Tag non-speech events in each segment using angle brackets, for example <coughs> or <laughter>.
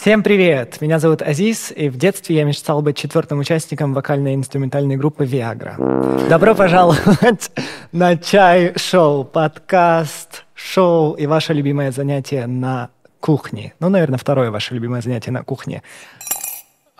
Всем привет! Меня зовут Азиз, и в детстве я мечтал быть четвертым участником вокальной инструментальной группы «Виагра». Добро пожаловать <laughs> на чай-шоу, подкаст, шоу и ваше любимое занятие на кухне. Ну, наверное, второе ваше любимое занятие на кухне.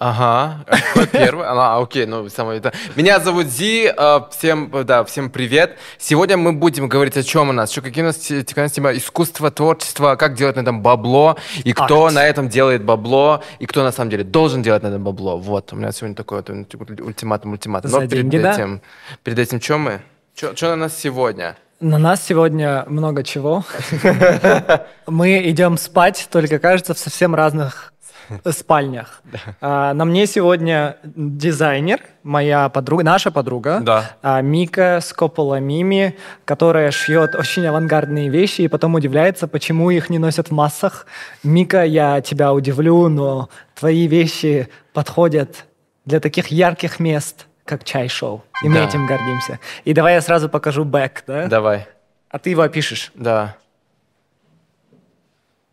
Ага, первый? А, окей, ну, самое это. Меня зовут Зи, э, всем, да, всем привет. Сегодня мы будем говорить о чем у нас, что какие у нас те- те- тема искусство, творчество, как делать на этом бабло, и кто Арт. на этом делает бабло, и кто на самом деле должен делать на этом бабло. Вот, у меня сегодня такой вот ульти- ультиматум, ультиматум. За Но перед деньги, да? этим, перед этим, что мы? Что на нас сегодня? На нас сегодня много чего. <laughs> Мы идем спать, только кажется, в совсем разных <laughs> спальнях. А, На мне сегодня дизайнер, моя подруга, наша подруга, Да. а, Мика Скопола Мими, которая шьет очень авангардные вещи и потом удивляется, почему их не носят в массах. Мика, я тебя удивлю, но твои вещи подходят для таких ярких мест, как чай-шоу. И мы этим гордимся. И давай я сразу покажу back, да? Давай, А ты его опишешь. да.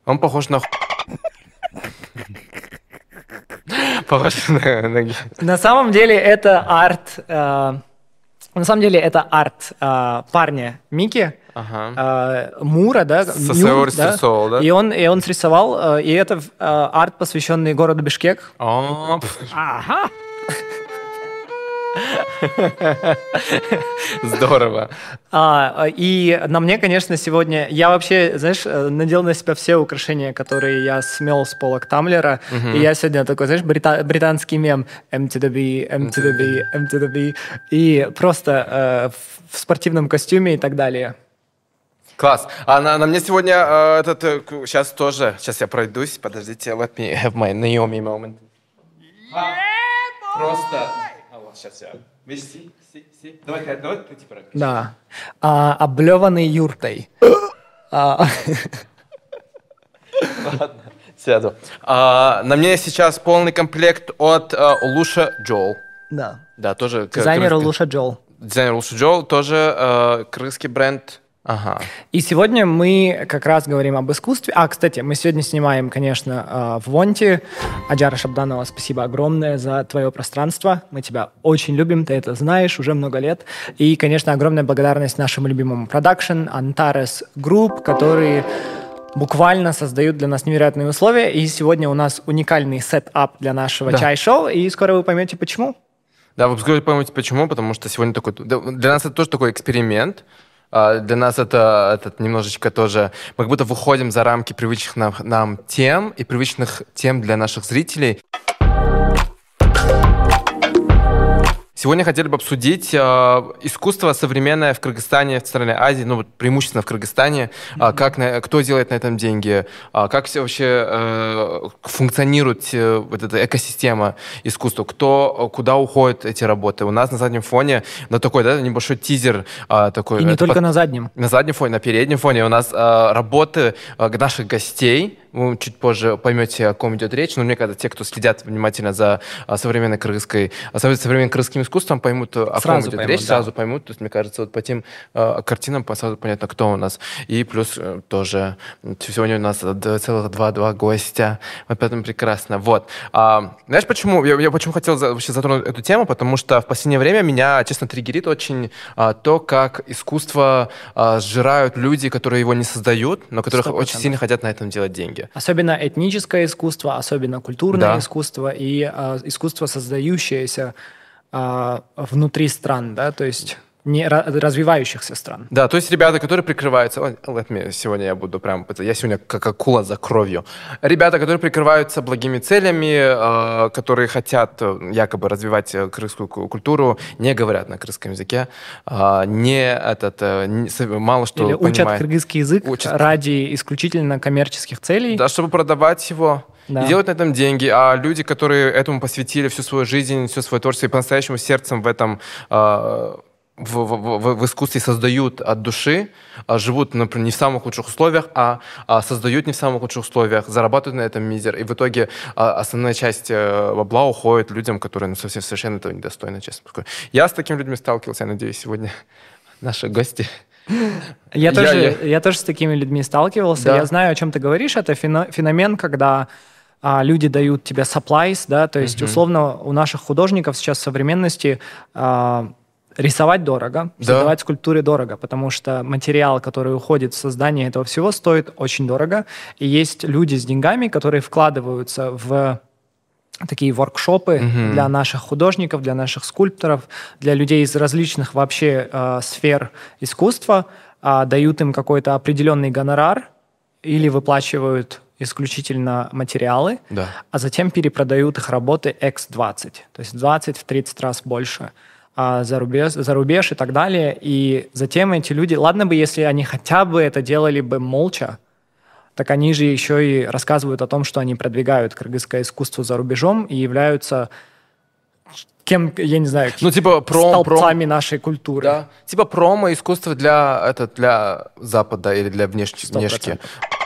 Он похож на... ху- Похож на... самом деле это арт... э, на самом деле это арт э, парня Мики, Ага. э, Мура, да? Своего да? рисовал, да? И он, и он срисовал, э, и это э, арт, посвященный городу Бишкек. Ага. <laughs> Здорово. А, и на мне, конечно, сегодня... Я вообще, знаешь, э, надел на себя все украшения, которые я смел с полок Тамблера. И я сегодня такой, знаешь, брита- британский мем M to the B, M to the B, M to the B. И просто э, в- спортивном костюме и так далее. Класс. А на, на мне сегодня э, этот... сейчас тоже... Сейчас я пройдусь. Подождите. Let me have my Naomi moment. А, Просто... А сейчас я... Видишь, си, си, си. Давай, давай ты типа Да. А, облеванный юртой. А, Сяду. А, на мне сейчас полный комплект от э, Луша Джол. да. Да, тоже... Дизайнер Луша Джол. Дизайнер Луша Джол, тоже э, крымский бренд. Ага. И сегодня мы как раз говорим об искусстве. А, кстати, мы сегодня снимаем, конечно, э, в Вонте. Аджара Шабданова, спасибо огромное за твое пространство. Мы тебя очень любим, ты это знаешь уже много лет. И, конечно, огромная благодарность нашему любимому продакшн Antares Group, которые буквально создают для нас невероятные условия. И сегодня у нас уникальный setup для нашего Да. чай-шоу. И скоро вы поймете, почему. Да, вы скоро поймете почему, потому что сегодня такой... Для нас это тоже такой эксперимент. А, Для нас это этот, немножечко тоже... Мы как будто выходим за рамки привычных нам, нам тем и привычных тем для наших зрителей. Сегодня хотели бы обсудить э, искусство современное в Кыргызстане, в стране Азии, ну вот преимущественно в Кыргызстане, А, как на- кто делает на этом деньги, а, как все вообще э, функционирует э, вот эта экосистема искусства, кто, э, куда уходят эти работы. У нас на заднем фоне, ну такой, да, небольшой тизер а, такой. И не только под- на заднем. на заднем фоне, на переднем фоне у нас э, работы э, наших гостей. Вы чуть позже поймете, о ком идет речь. Но мне кажется, те, кто следят внимательно за э, современной э, совре- современным кыргызским искусством, поймут, о Сразу ком идет поймут, речь, да. сразу поймут. То есть, мне кажется, вот по тем э, картинам сразу понятно, кто у нас. И плюс э, тоже сегодня у нас целых два-два гостя. Вот поэтому прекрасно. Вот. А, знаешь, почему? Я, я почему хотел за- вообще затронуть эту тему? Потому что в последнее время меня, честно, триггерит очень а, то, как искусство а, сжирают люди, которые его не создают, но которых Сто очень процентов. сильно хотят на этом делать деньги. Особенно этническое искусство, особенно культурное Да. искусство и а, искусство, создающееся а, внутри стран, да, то есть не ра- развивающихся стран. Да, то есть ребята, которые прикрываются... Let me, сегодня я буду прям... Я сегодня как акула за кровью. Ребята, которые прикрываются благими целями, э, которые хотят э, якобы развивать э, крымскую ку- культуру, не говорят на крымском языке, э, не этот... э, не- мало что Или учат понимают. кыргызский язык Учат. ради исключительно коммерческих целей. Да, чтобы продавать его Да. и делать на этом деньги. А люди, которые этому посвятили всю свою жизнь, все свое творчество и по-настоящему сердцем в этом э, в, в- в- искусстве создают от души, а живут, например, не в самых лучших условиях, а, а создают не в самых лучших условиях, зарабатывают на этом мизер. И в итоге а, основная часть э, бабла уходит людям, которые ну, совсем совершенно этого недостойны, честно скажу. Я с такими людьми сталкивался, я надеюсь, сегодня <laughs> наши гости. Я, Я- тоже, я- я... тоже с такими людьми сталкивался. Да. Я знаю, о чем ты говоришь. Это фено- феномен, когда а люди дают тебе supplies, да, то есть, mm-hmm. условно, у наших художников сейчас в современности а, рисовать дорого, да. создавать скульптуры дорого, потому что материал, который уходит в создание этого всего, стоит очень дорого. И есть люди с деньгами, которые вкладываются в такие воркшопы угу. для наших художников, для наших скульпторов, для людей из различных вообще э, сфер искусства, э, дают им какой-то определенный гонорар или выплачивают исключительно материалы, да. а затем перепродают их работы X20, то есть 20 в 30 раз больше за, рубеж, за рубеж и так далее. И затем эти люди, ладно бы, если они хотя бы это делали бы молча, так они же еще и рассказывают о том, что они продвигают кыргызское искусство за рубежом и являются кем, я не знаю, ну, типа пром, столбцами пром, нашей культуры. Да. Типа промо искусство для, это, для Запада или для внешки. внешки.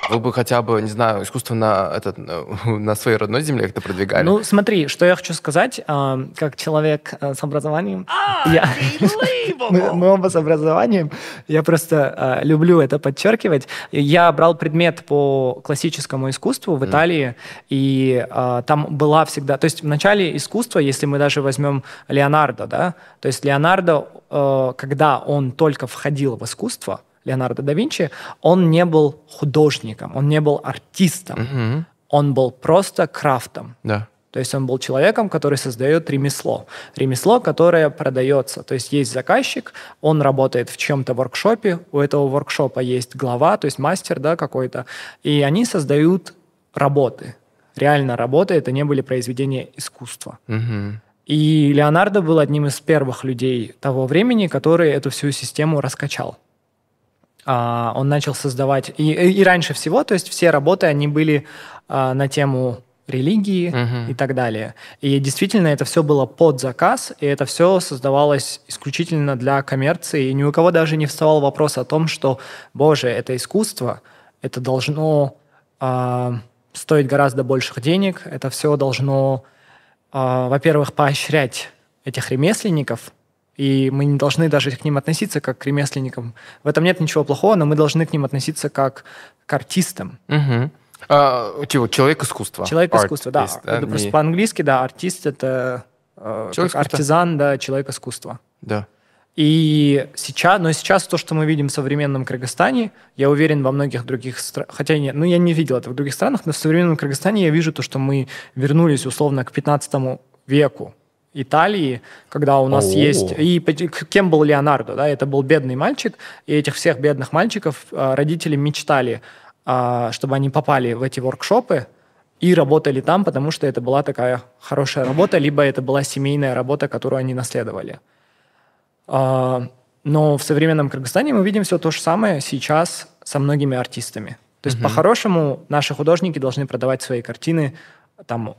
Вы бы хотя бы, не знаю, искусство на, этот, на своей родной земле как-то продвигали? Ну, смотри, что я хочу сказать, а, как человек э, с образованием. Я... <laughs> мы, мы оба с образованием. Я просто а, люблю это подчеркивать. Я брал предмет по классическому искусству в Италии, и а, там была всегда... То есть в начале искусства, если мы даже возьмем Леонардо, да, то есть Леонардо, э, когда он только входил в искусство, Леонардо да Винчи, он не был художником, он не был артистом, угу. он был просто крафтом. Да. То есть он был человеком, который создает ремесло. Ремесло, которое продается. То есть есть заказчик, он работает в чем-то воркшопе, у этого воркшопа есть глава, то есть мастер да, какой-то, и они создают работы. Реально работы, это не были произведения искусства. Угу. И Леонардо был одним из первых людей того времени, который эту всю систему раскачал. А, он начал создавать... И, и раньше всего, то есть все работы, они были а, на тему религии uh-huh. и так далее. И действительно это все было под заказ, и это все создавалось исключительно для коммерции, и ни у кого даже не вставал вопрос о том, что, боже, это искусство, это должно э, стоить гораздо больших денег, это все должно, э, во-первых, поощрять этих ремесленников, и мы не должны даже к ним относиться как к ремесленникам. В этом нет ничего плохого, но мы должны к ним относиться как к артистам. Угу. А, типа, человек искусства. Человек искусства, да. да. Это не... просто по-английски, да, артист это э, артизан, да, человек искусства. Да. И сейчас, но сейчас то, что мы видим в современном Кыргызстане, я уверен, во многих других странах, хотя нет, ну я не видел это в других странах, но в современном Кыргызстане я вижу то, что мы вернулись условно к 15 веку, Италии, когда у нас О-о-о. есть... И кем был Леонардо? Да? Это был бедный мальчик, и этих всех бедных мальчиков а, родители мечтали, а, чтобы они попали в эти воркшопы и работали там, потому что это была такая хорошая работа, либо это была семейная работа, которую они наследовали. А, но в современном Кыргызстане мы видим все то же самое сейчас со многими артистами. То есть, угу. по-хорошему, наши художники должны продавать свои картины там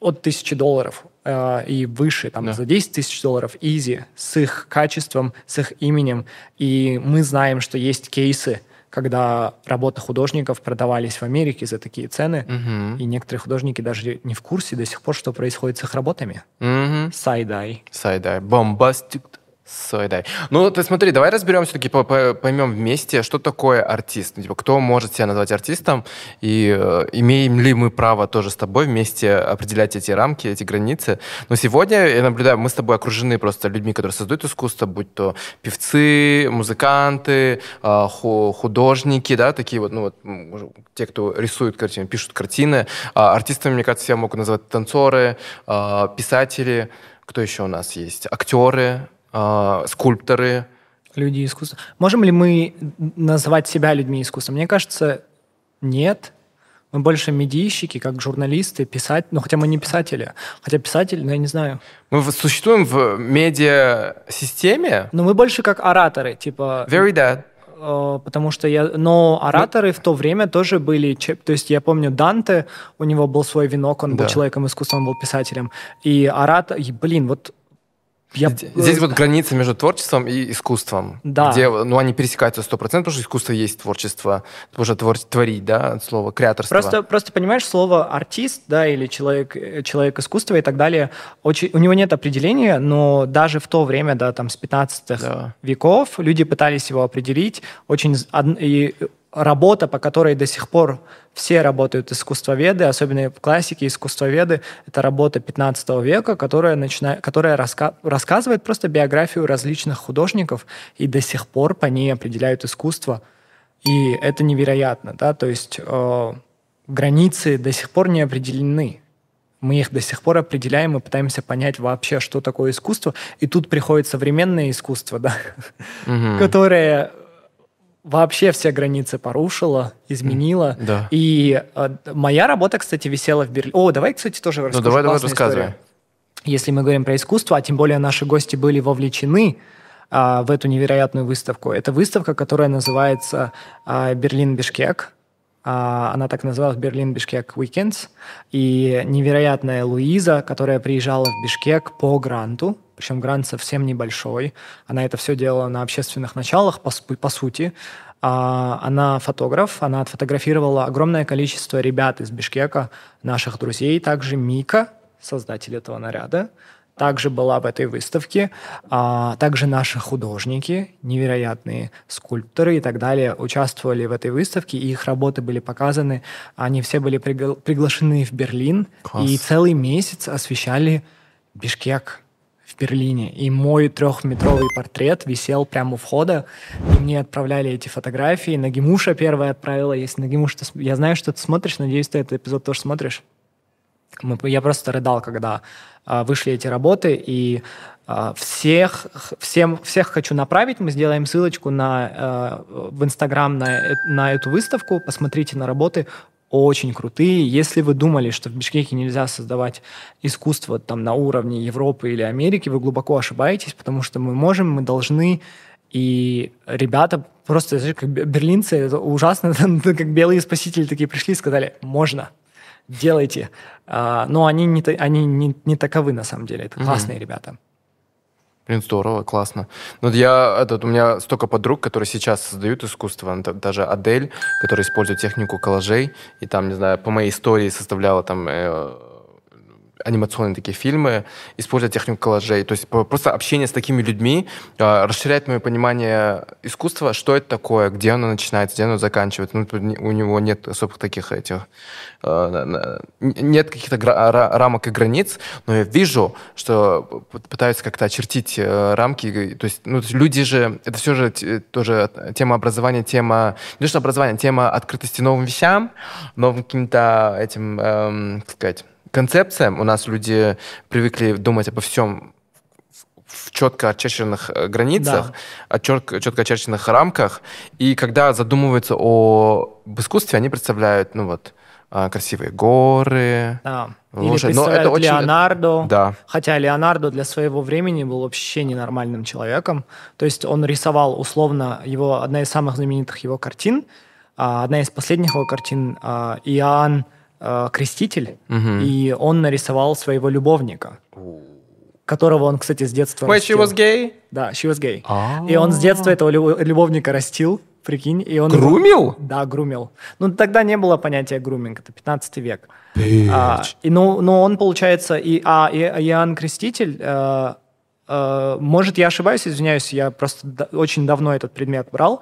от тысячи долларов э, и выше, там, да. за 10 тысяч долларов, easy, с их качеством, с их именем. И мы знаем, что есть кейсы, когда работы художников продавались в Америке за такие цены, угу. и некоторые художники даже не в курсе до сих пор, что происходит с их работами. Угу. Сайдай. Сайдай. Бомбастик. Сойдай. Ну, ты смотри, давай разберем все-таки, поймем вместе, что такое артист. Ну, типа, кто может себя назвать артистом, и э, имеем ли мы право тоже с тобой вместе определять эти рамки, эти границы. Но сегодня я наблюдаю, мы с тобой окружены просто людьми, которые создают искусство, будь то певцы, музыканты, э, художники, да, такие вот, ну вот, те, кто рисуют картины, пишут картины. А артистами, мне кажется, я могу назвать танцоры, э, писатели, кто еще у нас есть? Актеры, э, скульпторы. Люди искусства. Можем ли мы назвать себя людьми искусства? Мне кажется, нет. Мы больше медийщики, как журналисты, писать, ну хотя мы не писатели, хотя писатели, ну я не знаю. Мы существуем в медиа-системе? Но мы больше как ораторы, типа... Very that. Э, потому что я... Но ораторы в то время тоже были... То есть я помню Данте, у него был свой венок, он да. был человеком искусства, он был писателем. И оратор... Блин, вот я... Здесь вот граница между творчеством и искусством. Да. Где, ну, они пересекаются сто процентов, потому что искусство есть творчество, тоже твор, творить, да, слово, креаторство. Просто, просто понимаешь, слово артист, да, или человек, человек искусства и так далее, очень, у него нет определения, но даже в то время, да, там, с 15 да. веков люди пытались его определить, очень, и работа, по которой до сих пор все работают искусствоведы, особенно в классике искусствоведы, это работа 15 века, которая, начина... которая раска... рассказывает просто биографию различных художников, и до сих пор по ней определяют искусство. И это невероятно, да, то есть э, границы до сих пор не определены. Мы их до сих пор определяем и пытаемся понять вообще, что такое искусство. И тут приходит современное искусство, да, Мгм. <laughs> которое вообще все границы порушила, изменила. Да. И э, моя работа, кстати, висела в Берлине. О, давай, кстати, тоже Ну, расскажу. давай, давай, Классная рассказывай. Если мы говорим про искусство, а тем более наши гости были вовлечены а, в эту невероятную выставку. Это выставка, которая называется а, «Берлин-Бишкек». Она так называлась «Берлин-Бишкек Weekends». И невероятная Луиза, которая приезжала в Бишкек по гранту, причем грант совсем небольшой. Она это все делала на общественных началах, по, по сути. А, Она фотограф, она отфотографировала огромное количество ребят из Бишкека, наших друзей, также Мика, создатель этого наряда, также была в этой выставке, а, также наши художники, невероятные скульпторы и так далее, участвовали в этой выставке, и их работы были показаны, они все были пригла- приглашены в Берлин, Класс. и целый месяц освещали Бишкек в Берлине. И мой трехметровый портрет висел прямо у входа, и мне отправляли эти фотографии. Нагимуша первая отправила. Если Нагимуш, ты я знаю, что ты смотришь, надеюсь, ты этот эпизод тоже смотришь. Мы- я просто рыдал, когда а, вышли эти работы, и а, всех, всем, всех хочу направить. Мы сделаем ссылочку на, а, в Инстаграм на, э- на эту выставку. Посмотрите на работы. Очень крутые. Если вы думали, что в Бишкеке нельзя создавать искусство там, на уровне Европы или Америки, вы глубоко ошибаетесь, потому что мы можем, мы должны. И ребята просто, как бе- берлинцы, это ужасно, <laughs> как белые спасители такие пришли и сказали, можно делайте. А, но они, не, они не, не таковы на самом деле. Это классные ребята. Блин, здорово, классно. Ну, я, этот, у меня столько подруг, которые сейчас создают искусство. Даже Адель, которая использует технику коллажей, и там, не знаю, по моей истории составляла там э, анимационные такие фильмы, используя технику коллажей. То есть просто общение с такими людьми э, расширяет мое понимание искусства, что это такое, где оно начинается, где оно заканчивается. Ну, не- у него нет особых таких этих... э, нет каких-то ра- рамок и границ, но я вижу, что пытаются как-то очертить э, рамки. То есть, ну, то есть люди же... Это все же тоже тема образования, тема... Не то, что образование, тема открытости новым вещам, новым каким-то этим, эм, сказать, концепциям. У нас люди привыкли думать обо всем в четко очерченных э, границах, о четко, четко очерченных рамках. И когда задумываются о об искусстве, они представляют, ну вот, а, красивые горы. Да. Ну, Или но это очень- Леонардо. Да. Хотя Леонардо для своего времени был вообще ненормальным человеком. То есть он рисовал условно его одна из самых знаменитых его картин, а, одна из последних его картин а, Иоанн а, Креститель, Мгм. и он нарисовал своего любовника, которого он, кстати, с детства Wait, she растил. was gay? Да, she was gay. А. И он с детства этого любо- любовника растил, прикинь. И он его- Грумил? Да, грумил. Ну, тогда не было понятия груминг, это 15 век. А, и, ну, но он, получается, и, а, и Иоанн Креститель, э, э, может, я ошибаюсь, извиняюсь, я просто очень давно этот предмет брал,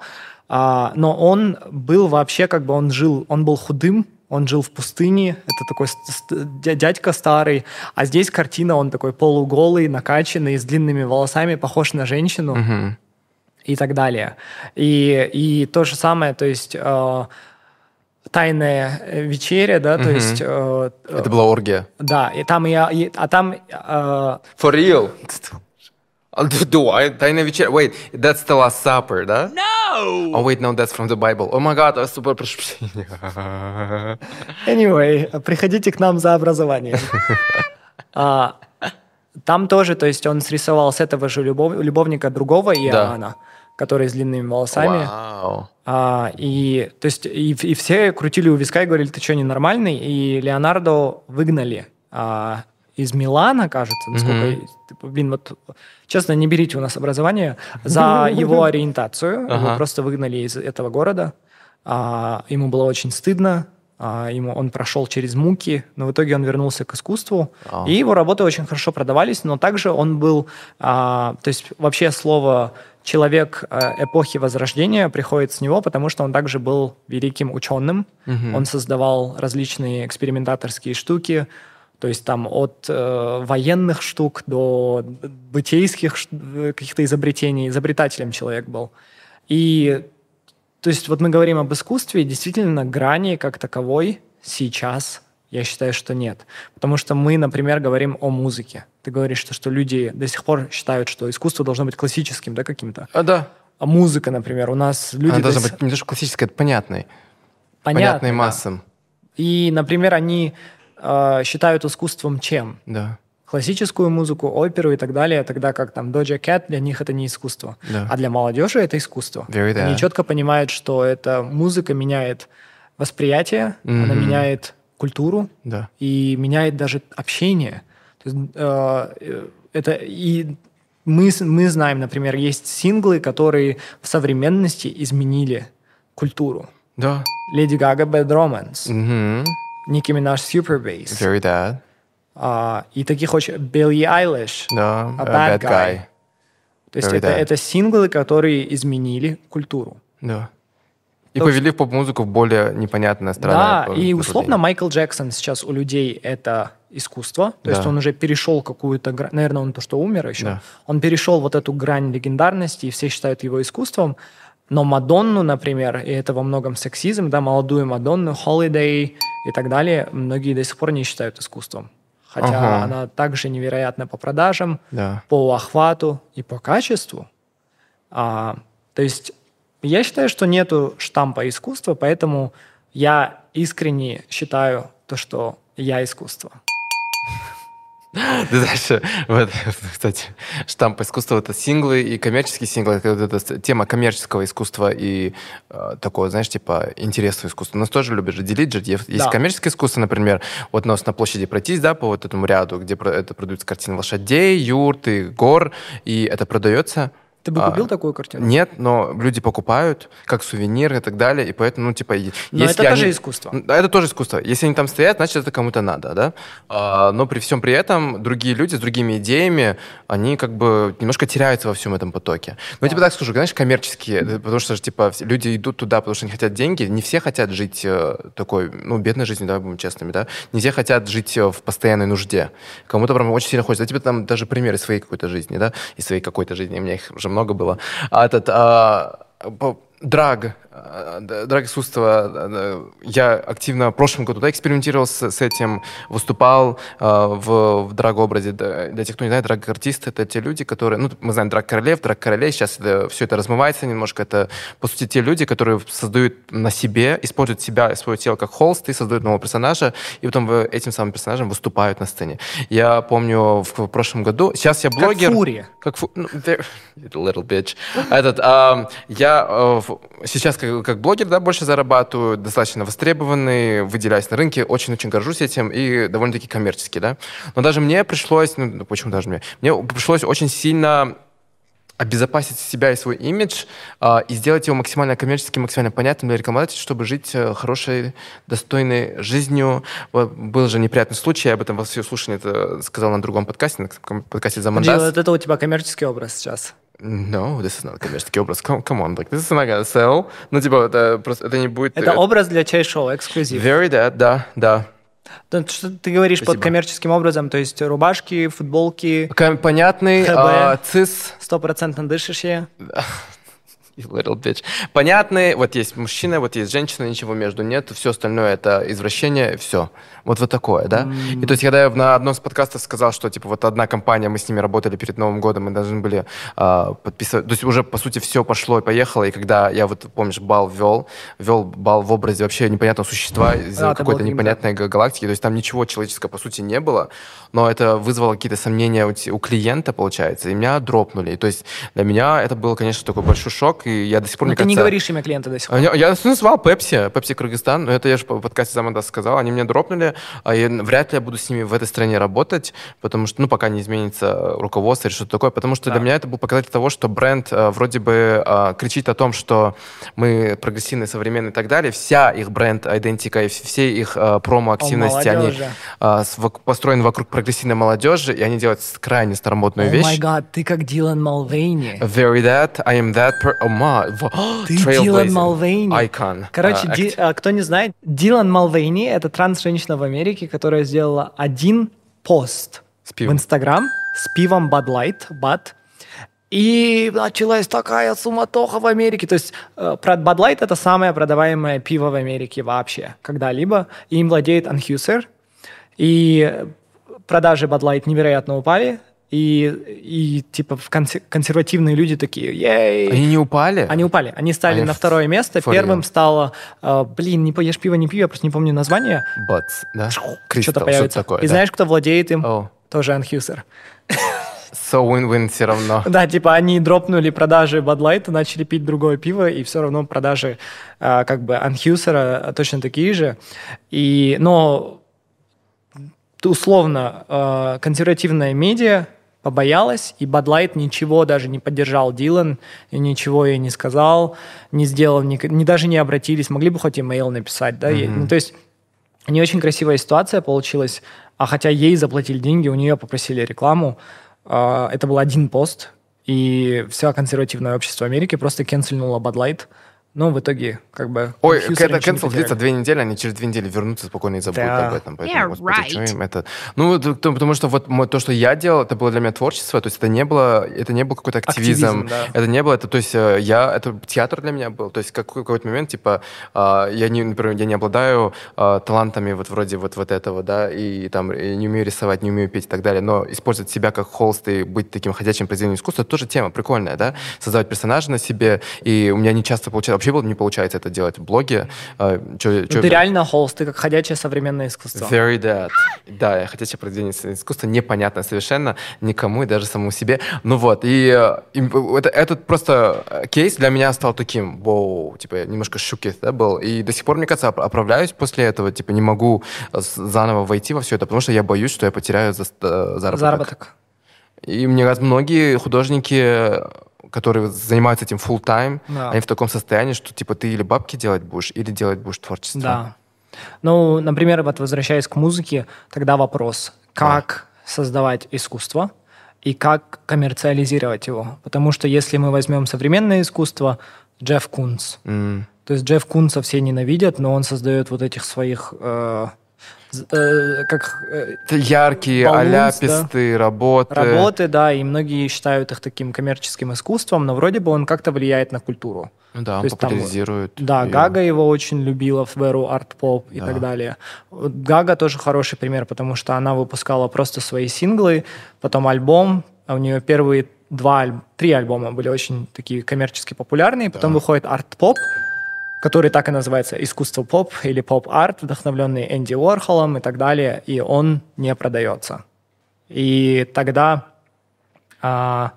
а, но он был вообще, как бы он жил, он был худым, он жил в пустыне, это такой дядька старый, а здесь картина, он такой полуголый, накачанный, с длинными волосами, похож на женщину Мгм. и так далее. И, и то же самое, то есть э, тайная э, вечеря, да, то Мгм. есть э, э, Это была оргия. да, и там я, и- а там э, For real? <laughs> Д- Да, тайная вечеря. Wait, that's the last supper, да? No! Oh, wait, no, that's from the Bible. Oh my god, а, супер, прошу прощения. <laughs> anyway, приходите к нам за образованием. <laughs> А, там тоже, то есть он срисовал с этого же любов- любовника другого Иоанна, который с длинными волосами. А, и, то есть, и, и все крутили у виска и говорили, ты что, ненормальный? И Леонардо выгнали а, из Милана, кажется, насколько... Типа, Блин, вот, честно, не берите у нас образование за <laughs> его ориентацию. Его просто выгнали из этого города. А, ему было очень стыдно. а, ему, он прошел через муки, но в итоге он вернулся к искусству. А. И его работы очень хорошо продавались, но также он был... а, то есть вообще слово человек эпохи Возрождения приходит с него, потому что он также был великим ученым. Мгм. Он создавал различные экспериментаторские штуки, то есть там от э, военных штук до бытейских э, каких-то изобретений. Изобретателем человек был. И то есть вот мы говорим об искусстве, и действительно грани как таковой сейчас я считаю, что нет. Потому что мы, например, говорим о музыке. Ты говоришь, что, что люди до сих пор считают, что искусство должно быть классическим, да, каким-то. А, да. А музыка, например, у нас люди... Она до должна сих- быть не то, что классическая, это понятной. Понятно, понятной да. массам. И, например, они э, считают искусством чем? Да. Классическую музыку, оперу и так далее, тогда как там Doja Cat, для них это не искусство. Да. А для молодежи это искусство. Very Они that. четко понимают, что эта музыка меняет восприятие, она Мгм. меняет культуру Да. и меняет даже общение. То есть, э, э, это и мы, мы знаем, например, есть синглы, которые в современности изменили культуру. Да. Леди Гага Bad Romance, Мгм. Ники Минаж Super Bass. Very that. А, и таких очень... Билли Айлиш. Да. A A Bad bad guy. То есть Very это, это синглы, которые изменили культуру. Да. И То повели в поп-музыку в более непонятное Да, странное и направление. условно Майкл Джексон сейчас у людей это искусство, то есть Да. он уже перешел какую-то грань, наверное, он то, что умер еще, Да. он перешел вот эту грань легендарности, и все считают его искусством, но Мадонну, например, и это во многом сексизм, да, молодую Мадонну, Holiday и так далее, многие до сих пор не считают искусством. Хотя Ага. она также невероятна по продажам, Да. по охвату и по качеству. А, то есть я считаю, что нету штампа искусства, поэтому я искренне считаю то, что я искусство. <laughs> Ты знаешь, вот, <laughs> кстати, штамп искусства — это синглы и коммерческие синглы. Это вот эта тема коммерческого искусства и э, такого, знаешь, типа интересного искусства. Нас тоже любят же делить же. Есть Да. коммерческое искусство, например, вот нас на площади пройтись, да, по вот этому ряду, где это продаются картины лошадей, юрты, гор, и это продается. Ты бы А, купил такую картину? Нет, но люди покупают как сувенир и так далее, и поэтому, ну, типа, и- Но это тоже они- искусство. Да, это тоже искусство. Если они там стоят, значит, это кому-то надо, да? А, но при всем при этом другие люди с другими идеями, они как бы немножко теряются во всем этом потоке. Ну, типа так скажу, знаешь, коммерческие, это потому что, же, типа, люди идут туда, потому что они хотят деньги, не все хотят жить э, такой, ну, бедной жизнью, давай будем честными, да? Не все хотят жить э, в постоянной нужде. Кому-то прям очень сильно хочется. Я тебе там даже примеры своей какой-то жизни, да? Из своей какой-то жизни, у меня их уже много было. А этот, а, драг, драг искусство. а, Я активно в прошлом году да, экспериментировал с, с этим, выступал а, в, в драг-образе. Да, Для тех, кто не знает, драг-артисты — это те люди, которые... Ну, мы знаем драг-королев, драг-королей. Сейчас это, все это размывается немножко. Это, по сути, те люди, которые создают на себе, используют себя и свое тело как холст и создают нового персонажа, и потом этим самым персонажем выступают на сцене. Я помню в, в прошлом году... Сейчас я блогер... Как фурия. Как фу... ну, <laughs> little bitch. Этот, а, я э, сейчас как, как блогер, да, больше зарабатываю, достаточно востребованный, выделяюсь на рынке, очень-очень горжусь этим и довольно-таки коммерчески, да. Но даже мне пришлось, ну, ну, почему даже мне? Мне пришлось очень сильно обезопасить себя и свой имидж а, и сделать его максимально коммерческим, максимально понятным для рекламодателей, чтобы жить э, хорошей, достойной жизнью. Вот был же неприятный случай, я об этом во всеслушании это сказал на другом подкасте, на подкасте Подожди, «Замандас». вот это у тебя коммерческий образ сейчас. No, this is not коммерческий образ. Come, come on, like, this is not gonna sell. Ну, типа, это просто, это не будет... Это э, образ для чай-шоу, эксклюзив. Very that, да, да. То, что ты говоришь под Спасибо. коммерческим образом, то есть рубашки, футболки, Понятный, а, цис, стопроцентно дышащие. <laughs> Little bitch. Понятный, вот есть мужчина, вот есть женщина, ничего между нет, все остальное это извращение, все. Вот вот такое, да? И то есть, когда я на одном из подкастов сказал, что, типа, вот одна компания, мы с ними работали перед Новым годом, мы должны были а, подписывать, то есть уже, по сути, все пошло и поехало, и когда я вот, помнишь, бал вел, вел бал в образе вообще непонятного существа из А, какой-то непонятной га- галактики, то есть там ничего человеческого, по сути, не было, но это вызвало какие-то сомнения у, у клиента, получается, и меня дропнули. И то есть для меня это был, конечно, такой большой шок, и я до сих пор, Но мне ты не кажется... говоришь имя клиента до сих пор. Я, я назвал Пепси, Пепси Кыргызстан, но это я же по подкасте Заманда сказал, они меня дропнули, а я, вряд ли я буду с ними в этой стране работать, потому что, ну, пока не изменится руководство или что-то такое, потому что Да. для меня это был показатель того, что бренд э, вроде бы э, кричит о том, что мы прогрессивные, современные и так далее, вся их бренд-идентика и все их э, промо-активности, они э, построены вокруг прогрессивной молодежи, и они делают крайне старомодную О вещь. май гад, ты как Дилан Малвейни. Very that, I am that per... Oh во- <gasps> Ты Дилан Малвейни. Icon. Короче, Uh, Ди- а, кто не знает, Дилан Малвейни — это транс-женщина в Америке, которая сделала один пост в. Инстаграм с пивом Bud Light, Bud, и началась такая суматоха в Америке. То есть э, Bud Light это самое продаваемое пиво в Америке вообще когда-либо. Им владеет Anheuser. И продажи Bud Light невероятно упали. И, и типа в консервативные люди такие, ей, Они не упали? они упали. Они стали Они на второе место. for Первым стало, э, блин, не поешь пиво, не пиво, я просто не помню название. Butts, да? Что-то появится. такое, И да. знаешь, кто владеет им? О, Тоже Анхьюсер. so win-win все равно. <laughs> Да, типа они дропнули продажи Bud Light, начали пить другое пиво, и все равно продажи э, как бы Анхьюсера точно такие же. И, но т- условно э, консервативная медиа побоялась, и Bud Light ничего даже не поддержал Дилан, ничего ей не сказал, не сделал, ни, ни даже не обратились, могли бы хоть имейл написать, да, ей. ну, то есть не очень красивая ситуация получилась, а хотя ей заплатили деньги, у нее попросили рекламу, а, это был один пост, и все консервативное общество Америки просто кенсельнуло Bud Light, но в итоге как бы... Ой, когда cancel длится две недели, они через две недели вернутся спокойно и забудут Да. об этом. Поэтому, Yeah, господи, right. им это... Ну, потому что вот то, что я делал, это было для меня творчество, то есть это не было, это не был какой-то активизм, Активизм, да. это не было, это, то есть э, я, это театр для меня был, то есть как, какой-то момент, типа, а, я не, например, я не обладаю а, талантами вот вроде вот, вот этого, да, и там и не умею рисовать, не умею петь и так далее, но использовать себя как холст и быть таким ходячим произведением искусства, это тоже тема прикольная, да, создавать персонажа на себе, и у меня не часто получается, вообще было- не получается это делать в блоге, А, чё- Ну, чё- ты реально холст, ты как ходячее современное искусство. Very that. Да, я хотя произведение искусства непонятно совершенно никому и даже самому себе. Ну вот, и, э, и это, этот просто э, кейс для меня стал таким, воу, типа, я немножко шукет, да, был. И до сих пор, мне кажется, оп- оправляюсь после этого, типа, не могу э, заново войти во все это, потому что я боюсь, что я потеряю за, заработок. Заработок. И мне кажется, многие художники, которые занимаются этим full time, Да. они в таком состоянии, что, типа, ты или бабки делать будешь, или делать будешь творчество. Да. Ну, например, вот возвращаясь к музыке, тогда вопрос, как создавать искусство и как коммерциализировать его. Потому что если мы возьмем современное искусство, Джефф Кунц. М. То есть Джефф Кунца все ненавидят, но он создает вот этих своих... э, э, как э, яркие, Баллонс, аляпистые работы. работы, да, и многие считают их таким коммерческим искусством, но вроде бы он как-то влияет на культуру. Ну да, он То есть там, популяризирует. Да, её. Гага его очень любила в эру ARTPOP и Да. так далее. Гага тоже хороший пример, потому что она выпускала просто свои синглы, потом альбом, а у нее первые два, три альбома были очень такие коммерчески популярные, потом Да. выходит ARTPOP, который так и называется искусство поп или поп-арт, вдохновленный Энди Уорхолом и так далее, и он не продается. И тогда а,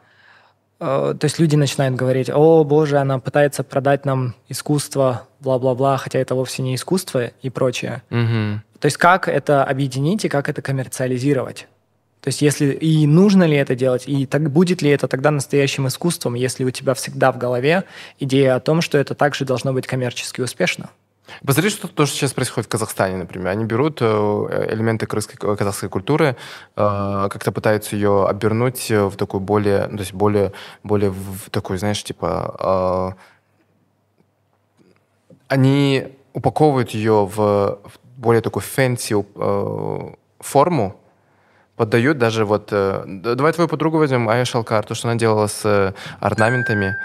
э, то есть люди начинают говорить, о боже, она пытается продать нам искусство, бла-бла-бла, хотя это вовсе не искусство и прочее. Мгм. То есть как это объединить и как это коммерциализировать? То есть если и нужно ли это делать, и так будет ли это тогда настоящим искусством, если у тебя всегда в голове идея о том, что это также должно быть коммерчески успешно? Посмотри, что то, что сейчас происходит в Казахстане, например. Они берут э, элементы казахской культуры, э, как-то пытаются ее обернуть в такую более, ну, то есть более, более в такой, знаешь, типа... э, они упаковывают ее в, более такую fancy форму, поддают даже вот... э, давай твою подругу возьмем, Ая Шалкар, то, что она делала с э, орнаментами,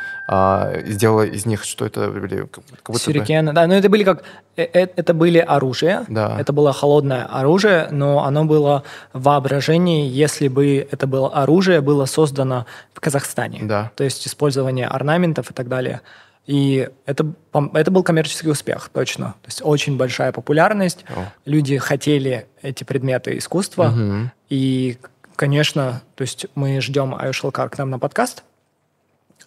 и сделала из них, что это были... Как, будто Сюрикены, да, но это были как... э, э, Это были оружие, Да. это было холодное оружие, но оно было в воображении, если бы это было оружие, было создано в Казахстане. Да. То есть использование орнаментов и так далее. И это, это был коммерческий успех, точно. То есть очень большая популярность. О. Люди хотели эти предметы искусства. Мгм. И, конечно, то есть мы ждем Аю Шалкар к нам на подкаст.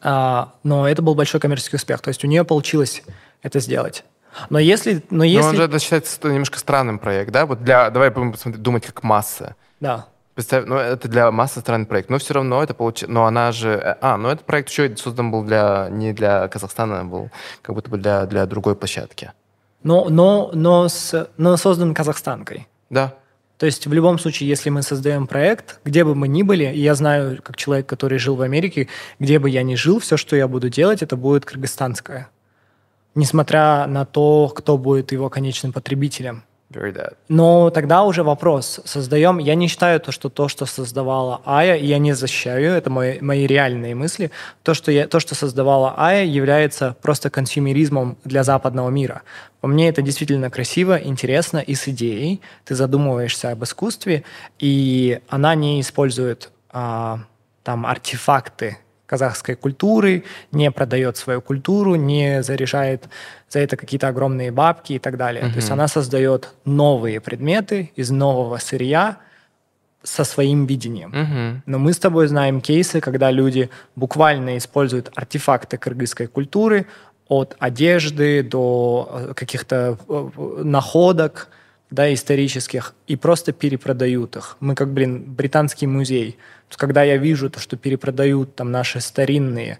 А, но это был большой коммерческий успех. То есть у нее получилось это сделать. Но если... Но если... Но он же это считается немножко странным проект, да? Вот для... Давай будем посмотреть, думать как масса. Да. Представь, ну это для массы странный проект, но все равно это получилось, но она же, э, а, ну этот проект еще создан был для, не для Казахстана, а был как будто бы для, для другой площадки. Но, но, но, с, но создан казахстанкой. Да. То есть в любом случае, если мы создаем проект, где бы мы ни были, и я знаю, как человек, который жил в Америке, где бы я ни жил, все, что я буду делать, это будет кыргызстанское. Несмотря на то, кто будет его конечным потребителем. Но тогда уже вопрос. Создаем... Я не считаю то, что то, что создавала Ая, я не защищаю, это мои, мои реальные мысли, то что, я, то, что создавала Ая, является просто консюмеризмом для западного мира. По мне это действительно красиво, интересно и с идеей. Ты задумываешься об искусстве, и она не использует а, там артефакты казахской культуры, не продает свою культуру, не заряжает за это какие-то огромные бабки и так далее. Mm-hmm. То есть она создает новые предметы из нового сырья со своим видением. Mm-hmm. Но мы с тобой знаем кейсы, когда люди буквально используют артефакты кыргызской культуры от одежды до э, каких-то э, находок, да, исторических, и просто перепродают их. Мы как, блин, британский музей. Когда я вижу то, что перепродают там наши старинные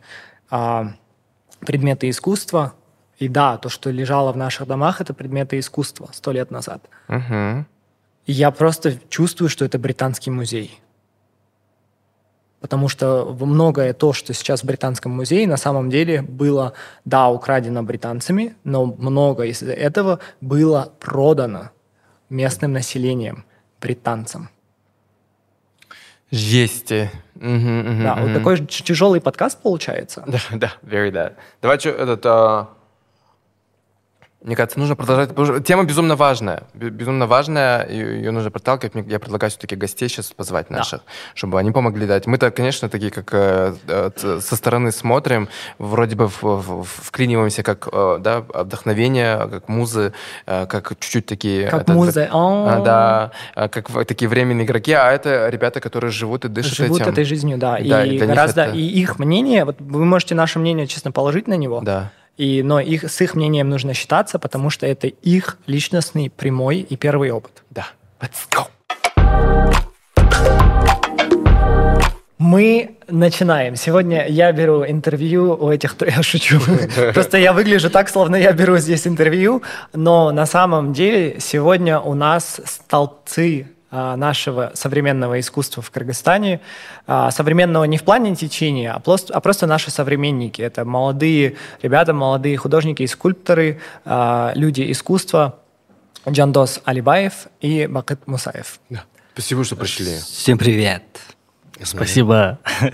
а, предметы искусства, и да, то, что лежало в наших домах, это предметы искусства сто лет назад. Угу. И я просто чувствую, что это британский музей. Потому что многое то, что сейчас в Британском музее, на самом деле было, да, украдено британцами, но много из этого было продано местным населением, британцам. Жесть. Угу, угу, да, вот такой тяжелый подкаст получается. Да, да, very that. Давай что, этот, а, мне кажется, нужно продолжать. Тема безумно важная. Безумно важная, ее нужно проталкивать. Я предлагаю все-таки гостей сейчас позвать наших, да. чтобы они помогли дать. Мы-то, конечно, такие, как э, со стороны смотрим, вроде бы вклиниваемся как э, да, вдохновение, как музы, э, как чуть-чуть такие... Как это, музы. А, да, как такие временные игроки, а это ребята, которые живут и дышат живут этим. этой жизнью, да. да и, и гораздо... это... И их мнение, вот вы можете наше мнение, честно, положить на него. Да и, но их, с их мнением нужно считаться, потому что это их личностный, прямой и первый опыт. Да. Let's go. Мы начинаем. Сегодня я беру интервью у этих... <laughs> Я шучу. Просто я выгляжу так, словно я беру здесь интервью. Но на самом деле сегодня у нас столбцы нашего современного искусства в Кыргызстане. А, современного не в плане течения, а просто, а просто наши современники. Это молодые ребята, молодые художники и скульпторы, а, люди искусства. Джандос Алибаев и Бакыт Мусаев. Да. Спасибо, что пришли. Всем привет. Спасибо. <laughs>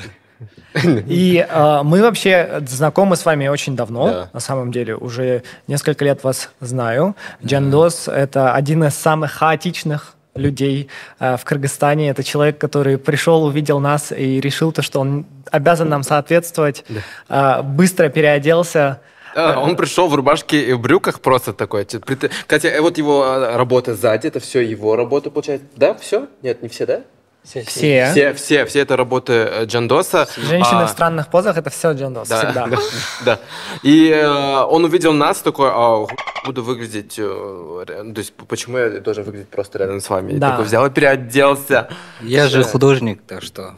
И э, мы вообще знакомы с вами очень давно, да. на самом деле. Уже несколько лет вас знаю. Джандос да. – это один из самых хаотичных людей э, в Кыргызстане. Это человек, который пришел, увидел нас и решил то, что он обязан нам соответствовать, да. э, быстро переоделся. А, он пришел в рубашке и в брюках просто такой. Кстати, э, вот его а, работа сзади, это все его работа, получается. Да, все? Нет, не все, да? Все. Все, все, все это работы э, Джандоса. Женщины а, в странных позах это все Джандос, да, всегда. Да, <laughs> да. И э, он увидел нас такой, а, буду выглядеть, э, то есть почему я должен выглядеть просто рядом с вами? Да. И такой взял и переоделся. Я же художник, так что.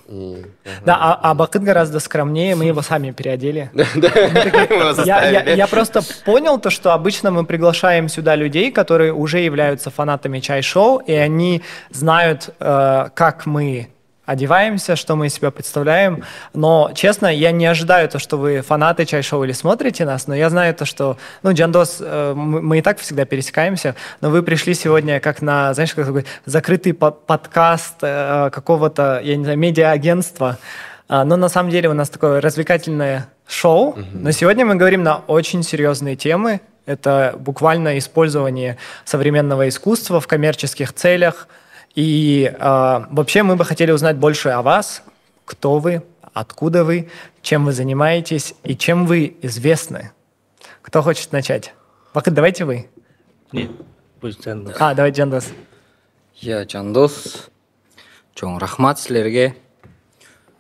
Да, а, а Бакыт гораздо скромнее, мы его сами переодели. <laughs> Я просто понял то, что обычно мы приглашаем сюда людей, которые уже являются фанатами чай-шоу, и они знают, как мы одеваемся, что мы из себя представляем. Но, честно, я не ожидаю то, что вы фанаты чай-шоу или смотрите нас, но я знаю то, что, ну, Джандос, э, мы и так всегда пересекаемся, но вы пришли сегодня как на, знаешь, как такой закрытый подкаст э, какого-то, я не знаю, медиа-агентства. А, но на самом деле у нас такое развлекательное шоу. Но сегодня мы говорим на очень серьезные темы. Это буквально использование современного искусства в коммерческих целях – и э, вообще мы бы хотели узнать больше о вас, кто вы, откуда вы, чем вы занимаетесь и чем вы известны. Кто хочет начать? Давайте вы. Нет, пусть Джандос. А, давай Джандос. Я Джандос. Чоң рахмат эле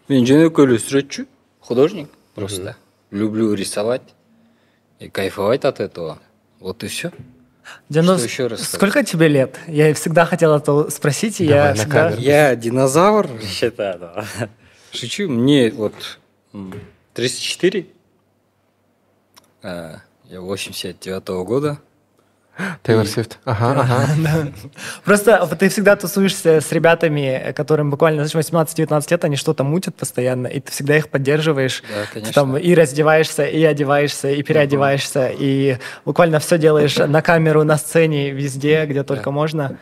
сүрөтчү, художник. Просто люблю рисовать и кайфовать от этого. Вот и все. Дианос, Что еще рассказать? сколько тебе лет? Я всегда хотел это спросить, и Давай я всегда... камеру. Я динозавр, считаю. да. Шучу, мне вот м, 34. А, Я 89 года. Тейлор Свифт. Ага, <laughs> ага. Просто ты всегда тусуешься с ребятами, которым буквально знаешь, 18-19 лет, они что-то мутят постоянно, и ты всегда их поддерживаешь. Да, конечно. там и раздеваешься, и одеваешься, и переодеваешься, и буквально все делаешь на камеру, на сцене, везде, где только можно.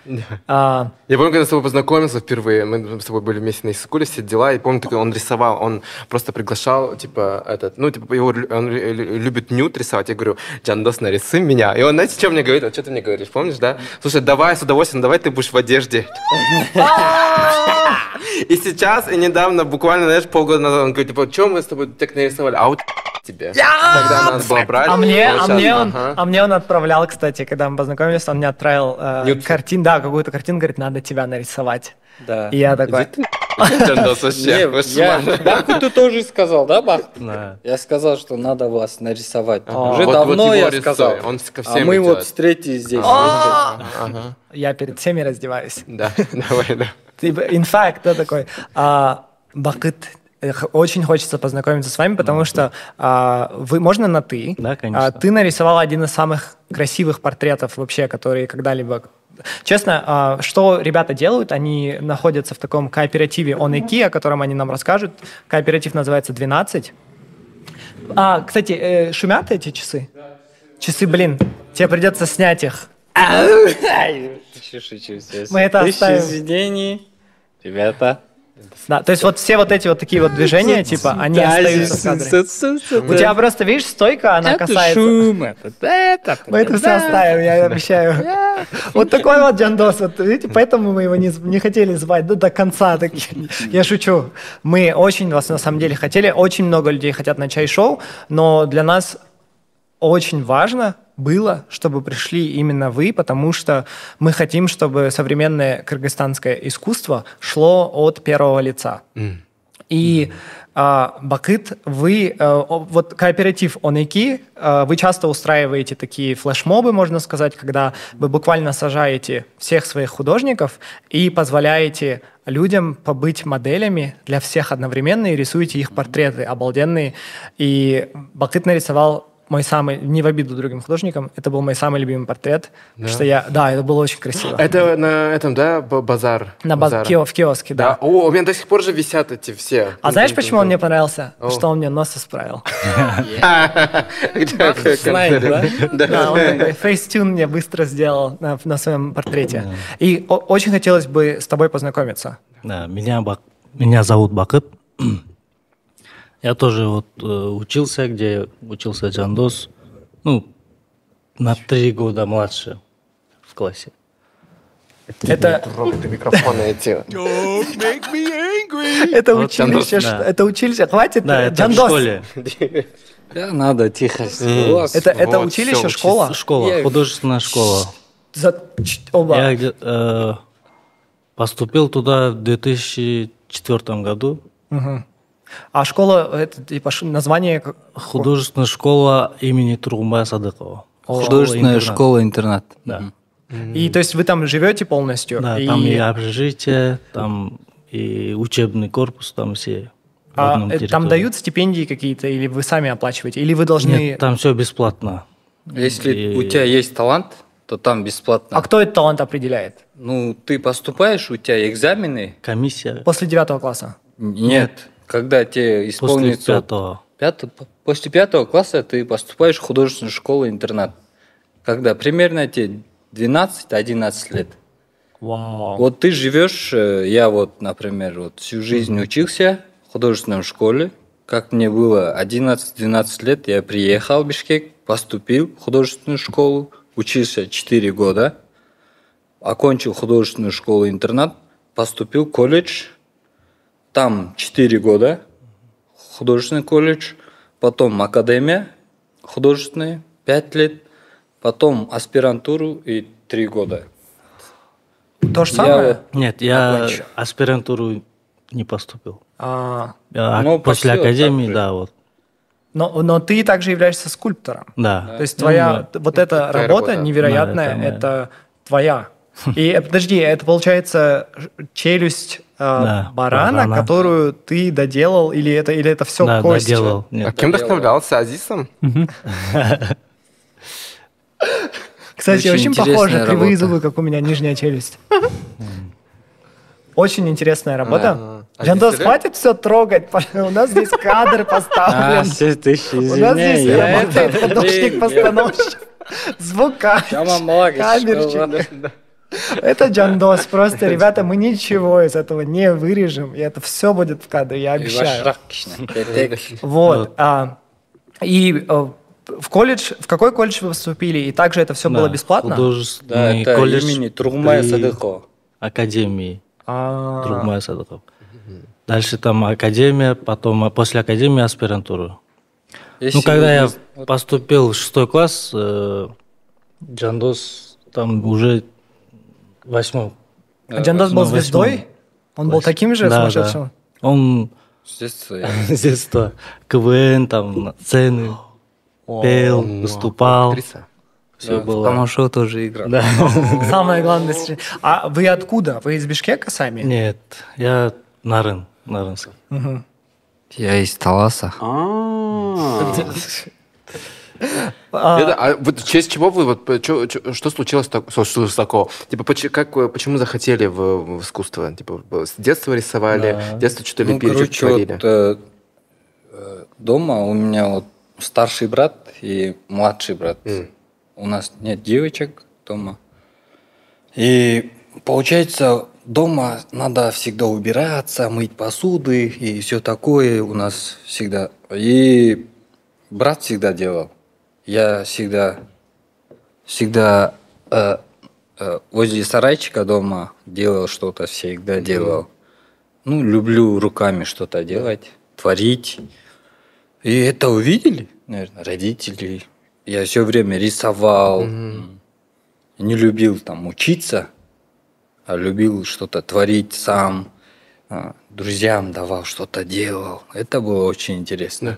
А, Я помню, когда с тобой познакомился впервые, мы с тобой были вместе на школе, все дела, и помню, он рисовал, он просто приглашал, типа, этот, ну, типа, его, он лю- лю- любит нюд рисовать, я говорю, Джандос, нарисуй меня. И он, знаете, что мне говорит? Вот что ты мне говоришь, помнишь, да? Слушай, давай с удовольствием, давай ты будешь в одежде. И сейчас, и недавно, буквально, знаешь, полгода назад, он говорит, типа, что мы с тобой так нарисовали? А вот тебе. Тогда надо было брать. а мне, а мне он, а мне он отправлял, кстати, когда мы познакомились, он мне отправил э, картин, да, какую-то картину, говорит, надо тебя нарисовать. Да. И я такой, <laughs> Я, кошмар. Бахту ты тоже сказал, да, Бахт? Да. Я сказал, что надо вас нарисовать. Уже Вот- давно я сказал. он ко а мы идет. вот встретились здесь. А! Ага. я перед всеми раздеваюсь. Да, <laughs> давай, да. Типа, in fact, да, такой. А, Бакыт, э, очень хочется познакомиться с вами, потому что а, вы, можно на ты? Да, конечно. А, ты нарисовал один из самых красивых портретов вообще, которые когда-либо... Честно, а, что ребята делают? Они находятся в таком кооперативе Онеки, о котором они нам расскажут. Кооператив называется «12». А, кстати, э, шумят эти часы? Часы, блин, тебе придется снять их. Мы это оставим. извинений. Ребята. Да, то есть вот все вот эти вот такие вот движения, типа, они остаются в кадре. У тебя просто, видишь, стойка, она касается... шум, это, это, Мы это все оставим, я обещаю. Вот такой вот Джандос, вот видите, поэтому мы его не, не хотели звать до, до конца. Так, <laughs> я шучу. Мы очень вас на самом деле хотели, очень много людей хотят на чай-шоу, но для нас очень важно было, чтобы пришли именно вы, потому что мы хотим, чтобы современное кыргызстанское искусство шло от первого лица. И а, Бакыт, вы, о- вот кооператив Онеки, э, вы часто устраиваете такие флешмобы, можно сказать, когда вы буквально сажаете всех своих художников и позволяете людям побыть моделями для всех одновременно и рисуете их портреты обалденные. И Бакыт нарисовал мой самый, не в обиду другим художникам, это был мой самый любимый портрет, что я, да, это было очень красиво. Это на этом, да, базар? На баз- Базар. кио- в киоске, да. Да. О, у меня до сих пор же висят эти все. А знаешь, почему он мне понравился? О. Что он мне нос исправил. <laughs> Да, он такой фейстюн мне быстро сделал на, на своем портрете. И очень хотелось бы с тобой познакомиться. Да, меня, Бак- меня зовут Бакыт. Я тоже вот э, учился, где учился Джандос. Ну, на три года младше в классе. Это, Трогай это Вот училище, Джандос, что- да. это училище, хватит, Да, в Джандос. школе. Да, надо тихо. Это, это Вот, училище, школа? Школа, Я- художественная школа. За- оба. Я э, поступил туда в 2004 году. Мгм. А школа, это типа название... как- Художественная школа имени Тургумбая Садыкова. Художественная Школа-интернат. Да. И то есть вы там живете полностью? Да, и- там и общежитие, там и учебный корпус, там все. а, э, там дают стипендии какие-то, или вы сами оплачиваете? Или вы должны... Нет, там все бесплатно. Если И- у тебя есть талант, то там бесплатно. А кто этот талант определяет? Ну, ты поступаешь, у тебя экзамены. Комиссия После девятого класса? Нет. Когда тебе после исполнится... пятого. Пятого- после пятого класса ты поступаешь в художественную школу-интернат. Когда примерно тебе 12-11 лет. Вау. Вот ты живешь, э, я вот, например, вот всю жизнь учился в художественной школе. Как мне было 11-12 лет, я приехал в Бишкек, поступил в художественную школу, учился 4 года, окончил художественную школу-интернат, поступил в колледж, там 4 года, художественный колледж, потом академия художественная, 5 лет, потом аспирантуру и 3 года. То же Я самое? вот- Нет, я Окончил. аспирантуру не поступил. А, Я Ну, после академии, да, вот. Но, но ты также являешься скульптором. Да. То есть твоя Ну, вот эта работа работа. невероятная, Да, это это твоя. И э, подожди, это получается челюсть э, Да, барана, барана. которую ты доделал, или это, или это все да, кость? доделал. А Нет. кем Доделал. вдохновлялся? Азисом? <laughs> Кстати, Очень похоже, кривые зубы, как у меня нижняя челюсть. <laughs> Очень интересная работа. Ага. А Жандос, хватит все трогать. <laughs> У нас здесь кадр А, поставлен. тысячи, У нас здесь работает художник-постановщик, звукач, камерщик. Это Джандос. Просто, ребята, мы ничего из этого не вырежем. И это все будет в кадре, я обещаю. Вот. а, И э, в колледж, в какой колледж вы поступили? И также это все было бесплатно? Да, Художественный это колледж имени Тургумая при Садыкова. Академии. А, Тургумая Садыкова. Дальше там академия, потом а после академии аспирантура. Ну, когда я поступил в шестой класс, э, Джандос там уже восьмой. А Джандос был восьмой звездой? Он был таким же Да, сумасшедшим? да. Он С детства <laughs> с детства КВН, там, сцены, пел, выступал. Все Да, было. Тамашо тоже играл. Да. <laughs> Самое главное. А вы откуда? Вы из Бишкека сами? Нет, я Нарын, Нарынский. Я из Таласа. <laughs> А, Это, а вот в честь чего вы, вот, что случилось так- что такого? Типа, поч- как, вы- почему захотели в, в искусство? Типа, с детства рисовали, Да. с детства что-то Ну, лепили, что-то короче, творили? вот, э, э, дома у меня вот старший брат и младший брат. У нас нет девочек дома. И получается, дома надо всегда убираться, мыть посуды и все такое у нас всегда. И брат всегда делал. Я всегда, всегда э, э, возле сарайчика дома делал что-то, всегда делал. Ну, люблю руками что-то делать, творить. И это увидели, наверное, родители. Я все время рисовал. Не любил там учиться, а любил что-то творить сам. А, Друзьям давал, что-то делал. Это было очень интересно.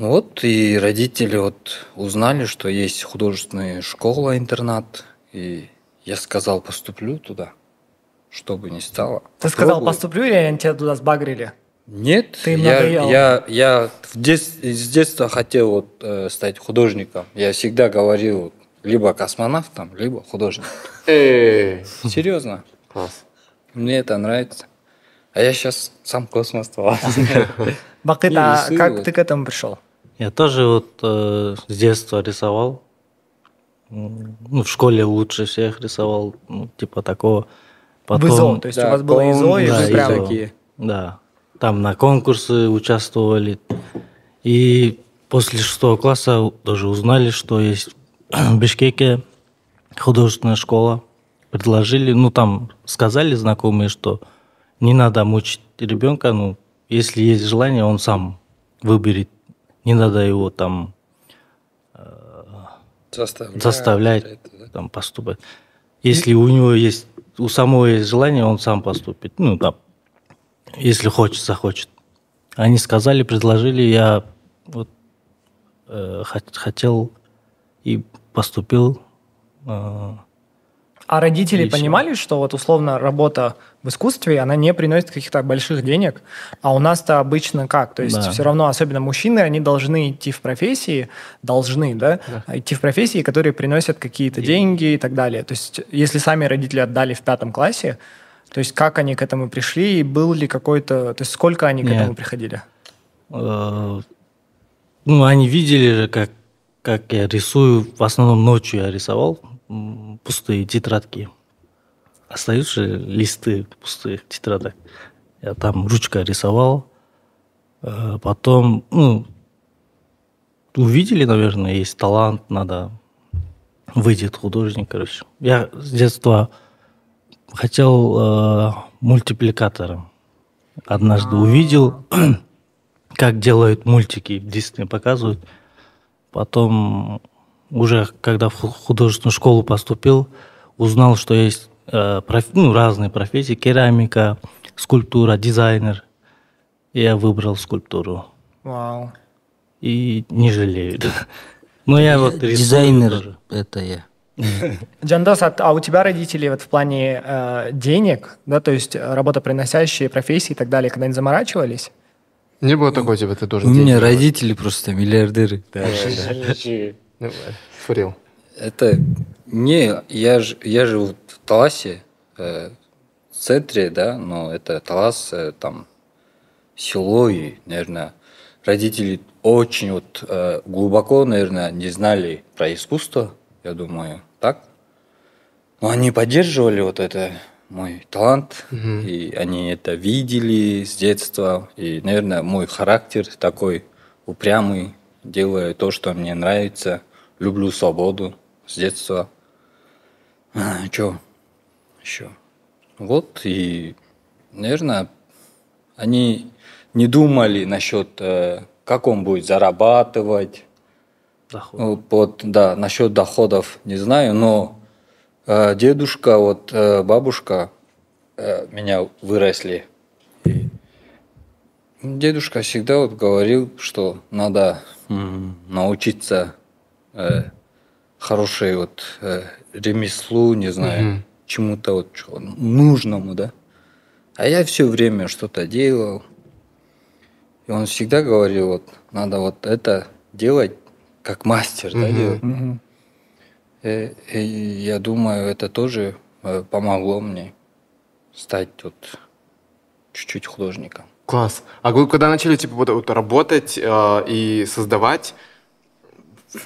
Вот, и родители вот узнали, что есть художественная школа, интернат. И я сказал, поступлю туда, что бы ни стало. Ты сказал, Попробую. поступлю, или они тебя туда сбагрили? Нет, Ты им я, надоел. я, я в дет- с детства хотел вот, э, стать художником. Я всегда говорил либо космонавтом, либо художником. Эй, Серьезно, класс. мне это нравится. А я сейчас сам космос Бакыт, <laughs> Не, а как ты к этому пришел? Я тоже вот э, с детства рисовал. Ну, в школе лучше всех рисовал, ну, типа такого. В ИЗО, то есть у вас было ИЗО, и да, вы ИЗО. прям... такие. Да. Там на конкурсы участвовали. И после шестого класса даже узнали, что есть <clears throat> в Бишкеке художественная школа. Предложили, ну там сказали знакомые, что не надо мучить ребенка, ну если есть желание, он сам выберет. Не надо его там Заставляют. заставлять это, да. там поступать. Если у него есть, у самого есть желание, он сам поступит. Ну, там, если хочет, захочет. Они сказали, предложили, я вот э, хот- хотел и поступил. э, А родители всё. понимали, что вот условно работа в искусстве, она не приносит каких-то больших денег, а у нас-то обычно как? То есть Да. все равно, особенно мужчины, они должны идти в профессии, должны, да, идти в профессии, которые приносят какие-то деньги и так далее. То есть если сами родители отдали в пятом классе, то есть как они к этому пришли, и был ли какой-то... То есть сколько они к Нет. этому приходили? э, ну, они видели же, как, как я рисую. В основном ночью я рисовал пустые тетрадки. Остаются листы пустых тетрадок. Я там ручкой рисовал. Э, Потом, ну, увидели, наверное, есть талант, надо выйдет художник, короче. Я с детства хотел э, мультипликатором. Однажды увидел, <clears throat> как делают мультики, Дисней показывают. Потом уже, когда в ху- художественную школу поступил, узнал, что есть э, проф- ну, разные профессии. Керамика, скульптура, дизайнер. И я выбрал скульптуру. Вау. и не жалею. Но я вот Дизайнер тоже. это я. <laughs> Джандос, а, а у тебя родители вот в плане э, денег, да, то есть э, работоприносящие профессии и так далее, когда-нибудь заморачивались? Не было такого, типа, ты У должен меня родители просто миллиардеры. делать? Ну, Фурил. Это не, я, ж- я живу в Таласе, э, в центре, да, но это Талас, э, там, село, и, наверное, родители очень вот э, глубоко, наверное, не знали про искусство, я думаю, так. Но они поддерживали вот это мой талант, и они это видели с детства, и, наверное, мой характер такой упрямый, делаю то, что мне нравится, люблю свободу с детства. А, чё еще? Вот, и, наверное, они не думали насчет, э, как он будет зарабатывать, Доход. ну, вот, да, насчет доходов не знаю, но э, дедушка, вот э, бабушка э, меня выросли. И дедушка всегда вот говорил, что надо м, научиться э, хорошей вот э, ремеслу, не знаю, чему-то вот чё- нужному, да. А я все время что-то делал. И он всегда говорил, вот надо вот это делать как мастер, да, делать. Э, И, я думаю, это тоже э, помогло мне стать вот чуть-чуть художником. Класс. А вы когда начали, типа, вот, вот работать э, и создавать,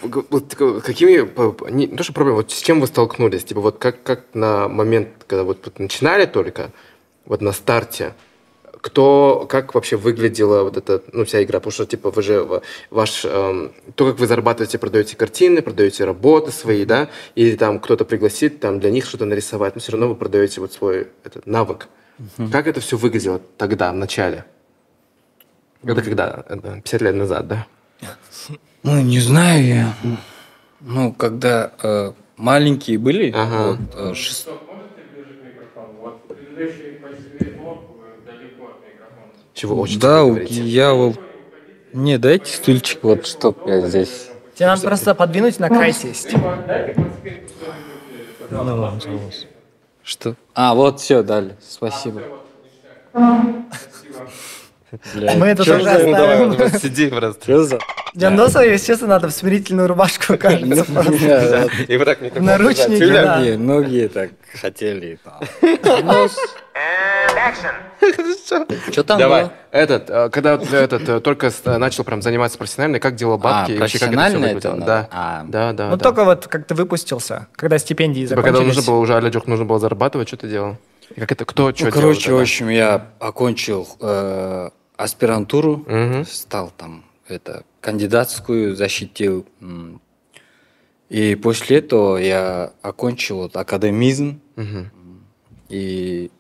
вот какими, не, то что проблемы, вот с чем вы столкнулись? Типа, вот как, как на момент, когда вот, вот начинали только, вот на старте, кто, как вообще выглядела вот эта, ну, вся игра? Потому что, типа, вы же, ваш, эм, то, как вы зарабатываете, продаете картины, продаете работы свои, да, или там кто-то пригласит, там, для них что-то нарисовать, но все равно вы продаете вот свой этот навык. Как это все выглядело тогда, в начале? Это когда? Это 50 лет назад, да? <laughs> Ну, не знаю я. Ну, когда э, маленькие были, Ага. вот, э, шест- Чего очень да, я вот... Не, дайте стульчик, вот чтоб я здесь... Тебе надо просто подвинуть на край сесть. Ну, ладно, согласен. Что? А, вот все, дали. Спасибо. Бля, Мы это тоже оставим. Сиди просто. чё за- Джандоса, естественно, надо в смирительную рубашку, <laughs> кажется. И вот так микрофон Наручники, да. Многие, <laughs> так хотели. Что <laughs> там Давай, было? этот, э, когда этот э, только э, начал прям заниматься профессионально, как делал бабки А, и вообще как это все профессионально это? Да, А. да, да. Ну, да. только вот как ты выпустился, когда стипендии Типа, когда закончились. нужно было уже Аля нужно было зарабатывать, что ты делал? И как это, кто что Ну, делал? короче, в общем, я окончил э, аспирантуру, Мгм. стал там это кандидатскую защитил. И после этого я окончил вот академизм Мгм. и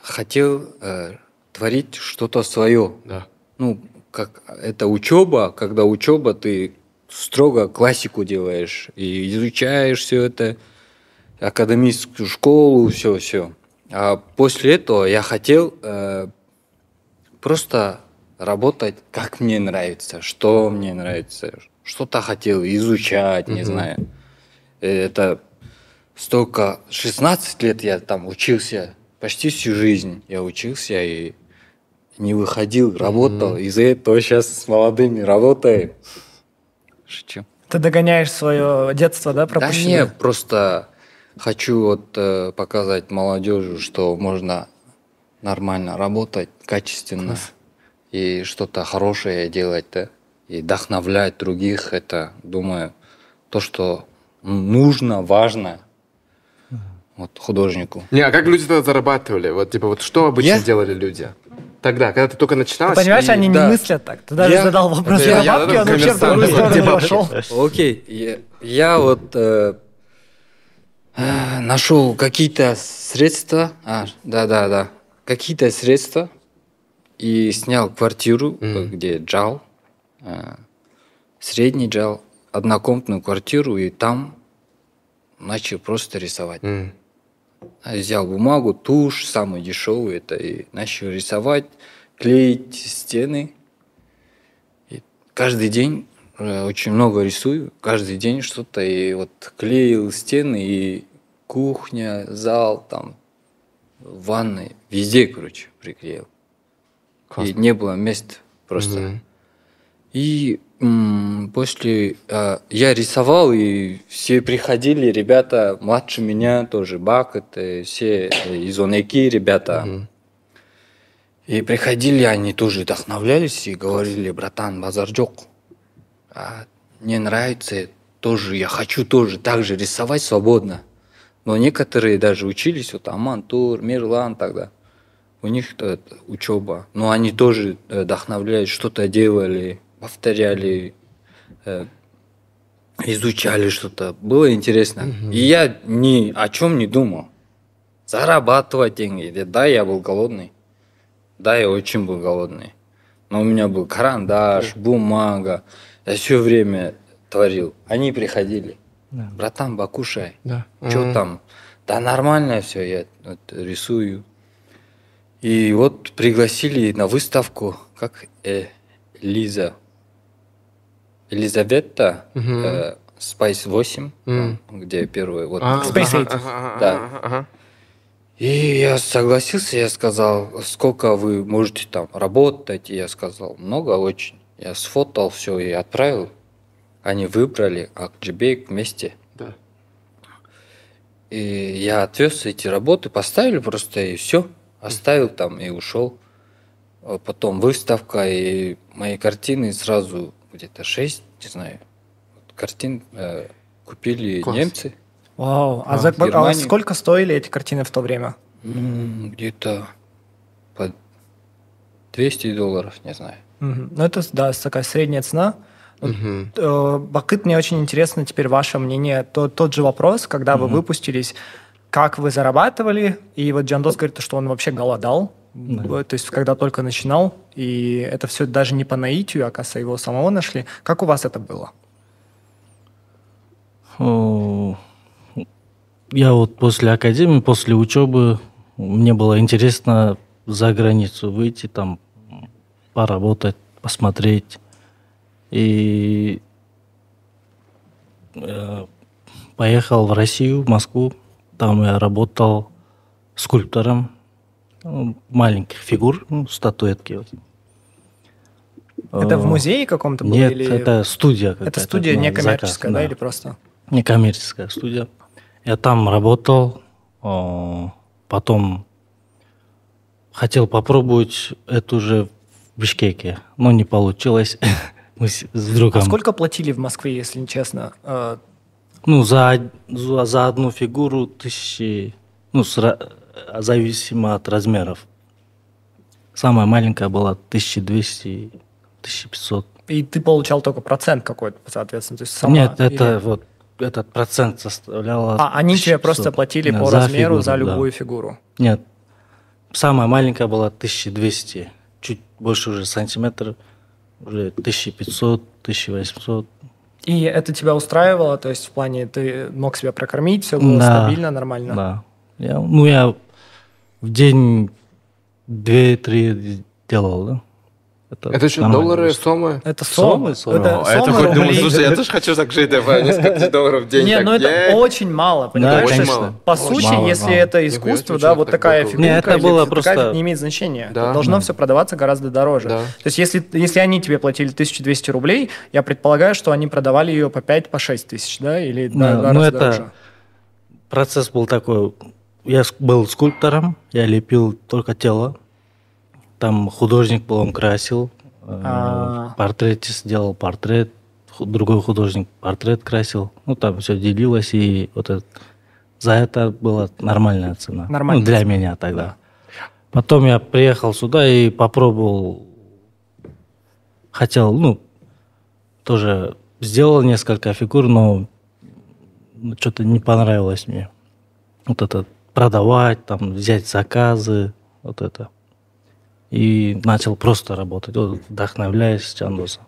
хотел э, творить что-то свое. Да. Ну, как это учеба, когда учеба ты строго классику делаешь и изучаешь все это, академическую школу, все, все. А после этого я хотел э, просто работать, как мне нравится, что мне нравится, что-то хотел изучать, не знаю. Э, Это столько, 16 лет я там учился, почти всю жизнь я учился и не выходил, работал. Из-за этого сейчас с молодыми работаю. Шучу. Ты догоняешь свое детство, да, Да пропущенное? не, просто хочу вот э, показать молодежи, что можно нормально работать, качественно и что-то хорошее делать, да, и вдохновлять других. Это, думаю, то, что нужно, важно вот художнику. Не, а как люди тогда зарабатывали? Вот, типа, вот что обычно Я? делали люди? Тогда, когда ты только Ты начиналась? понимаешь, и- они да. не мыслят так. Ты даже Я- задал вопрос Это про я- бабки, я он вообще в другую сторону Типа, пошел. Окей, я, я вот э, э, нашел какие-то средства, а, да, да, да, какие-то средства и снял квартиру, э, где джал, э, средний джал, однокомнатную квартиру и там начал просто рисовать. А Взял бумагу, тушь, самый дешевый это, и начал рисовать, клеить стены. И каждый день э, очень много рисую, каждый день что-то, и вот клеил стены, и кухня, зал, там, ванны, везде, короче, приклеил. И не было мест просто. Мгм. И м, после а, я рисовал, и все приходили, ребята младше меня тоже, Бак, это все э, из Онеки ребята. Мгм. И приходили, они тоже вдохновлялись и говорили, братан, базар жоқ. А, мне нравится тоже, я хочу тоже так же рисовать свободно. Но некоторые даже учились, вот Аман, Тур, Мирлан тогда. У них э, учеба. Но они тоже э, вдохновлялись, что-то делали, повторяли, э, изучали что-то. Было интересно. И я ни о чем не думал. Зарабатывать деньги. Да, я был голодный. Да, я очень был голодный. Но у меня был карандаш, бумага. Я все время творил. Они приходили. Да. Братан, покушай. Да. Что Мгм. там? Да нормально все, я вот рисую. И вот пригласили на выставку, как э, Лиза. Елизавета, Мгм. э, Spice 8, Мгм. там, где первый. Вот. А, Space ага, Eight. ага, ага, Да. ага, ага. И я согласился, я сказал, сколько вы можете там работать. И я сказал, много очень. Я сфотал все и отправил. Они выбрали Акджибейк вместе. Да. И я отвез эти работы, поставили просто и все. Оставил там и ушел. А Потом выставка и мои картины сразу где-то шесть, не знаю, картин э, купили Класс. немцы. Вау. А, А, за- а сколько стоили эти картины в то время? Где-то по 200 долларов, не знаю. Мгм. Ну, это, да, такая средняя цена. Мгм. Э, Бакыт, мне очень интересно теперь ваше мнение. То- тот же вопрос, когда вы выпустились, как вы зарабатывали, и вот Джандос говорит, что он вообще голодал, Да. То есть когда только начинал, и это все даже не по наитию, оказывается, его самого нашли. Как у вас это было? О, Я вот после академии, после учебы, мне было интересно за границу выйти, там поработать, посмотреть. И э, поехал в Россию, в Москву. Там я работал скульптором ну, маленьких фигур, ну, статуэтки. Это в Э, музее каком-то было? Нет, или... это студия. Это студия на некоммерческая, заказ, да, или просто? некоммерческая студия. Я там работал, о, потом хотел попробовать это уже в Бишкеке, но не получилось. <laughs> Мы с с другом. А сколько платили в Москве, если не честно? Э, Ну, за, за, за одну фигуру тысячи, ну, сра- зависимо от размеров. Самая маленькая была 1200, 1500. И ты получал только процент какой-то, соответственно. То есть сама- Нет, это или- вот этот процент составлял... А, они тебе 1500. просто платили Да, по за размеру фигуру, за да. любую фигуру. Нет. Самая маленькая была 1200. Чуть больше уже сантиметр. Уже 1500, 1800. И это тебя устраивало? То есть в плане ты мог себя прокормить, все было Да. стабильно, нормально? Да. Я, ну, я в день 2-3 делал, да? Это что, нормально доллары, сомы? Это сомы. Сомы, сомы. Это О, это сомы, хоть думаю, слушай, я тоже хочу так жить, давай, несколько тысяч долларов в день. Нет, ну это очень мало, понимаешь? очень мало. По сути, если это искусство, да, вот так такая фигурка, Не, это было просто- не имеет значения. Это должно все продаваться гораздо дороже. То есть если, если они тебе платили 1200 рублей, я предполагаю, что они продавали ее по 5, по 6 тысяч, да? Или на ну это- дороже. Процесс был такой. Я был скульптором, я лепил только тело. Там художник был, он красил. э, А. Портретист сделал портрет. Другой художник портрет красил. Ну, там все делилось, и вот это, за это была нормальная цена. Нормальная Ну, для цена. меня тогда. Потом я приехал сюда и попробовал. Хотел, ну, тоже сделал несколько фигур, но что-то не понравилось мне. Вот это продавать, там, взять заказы, вот это. И начал просто работать, вот, вдохновляясь Чандоса.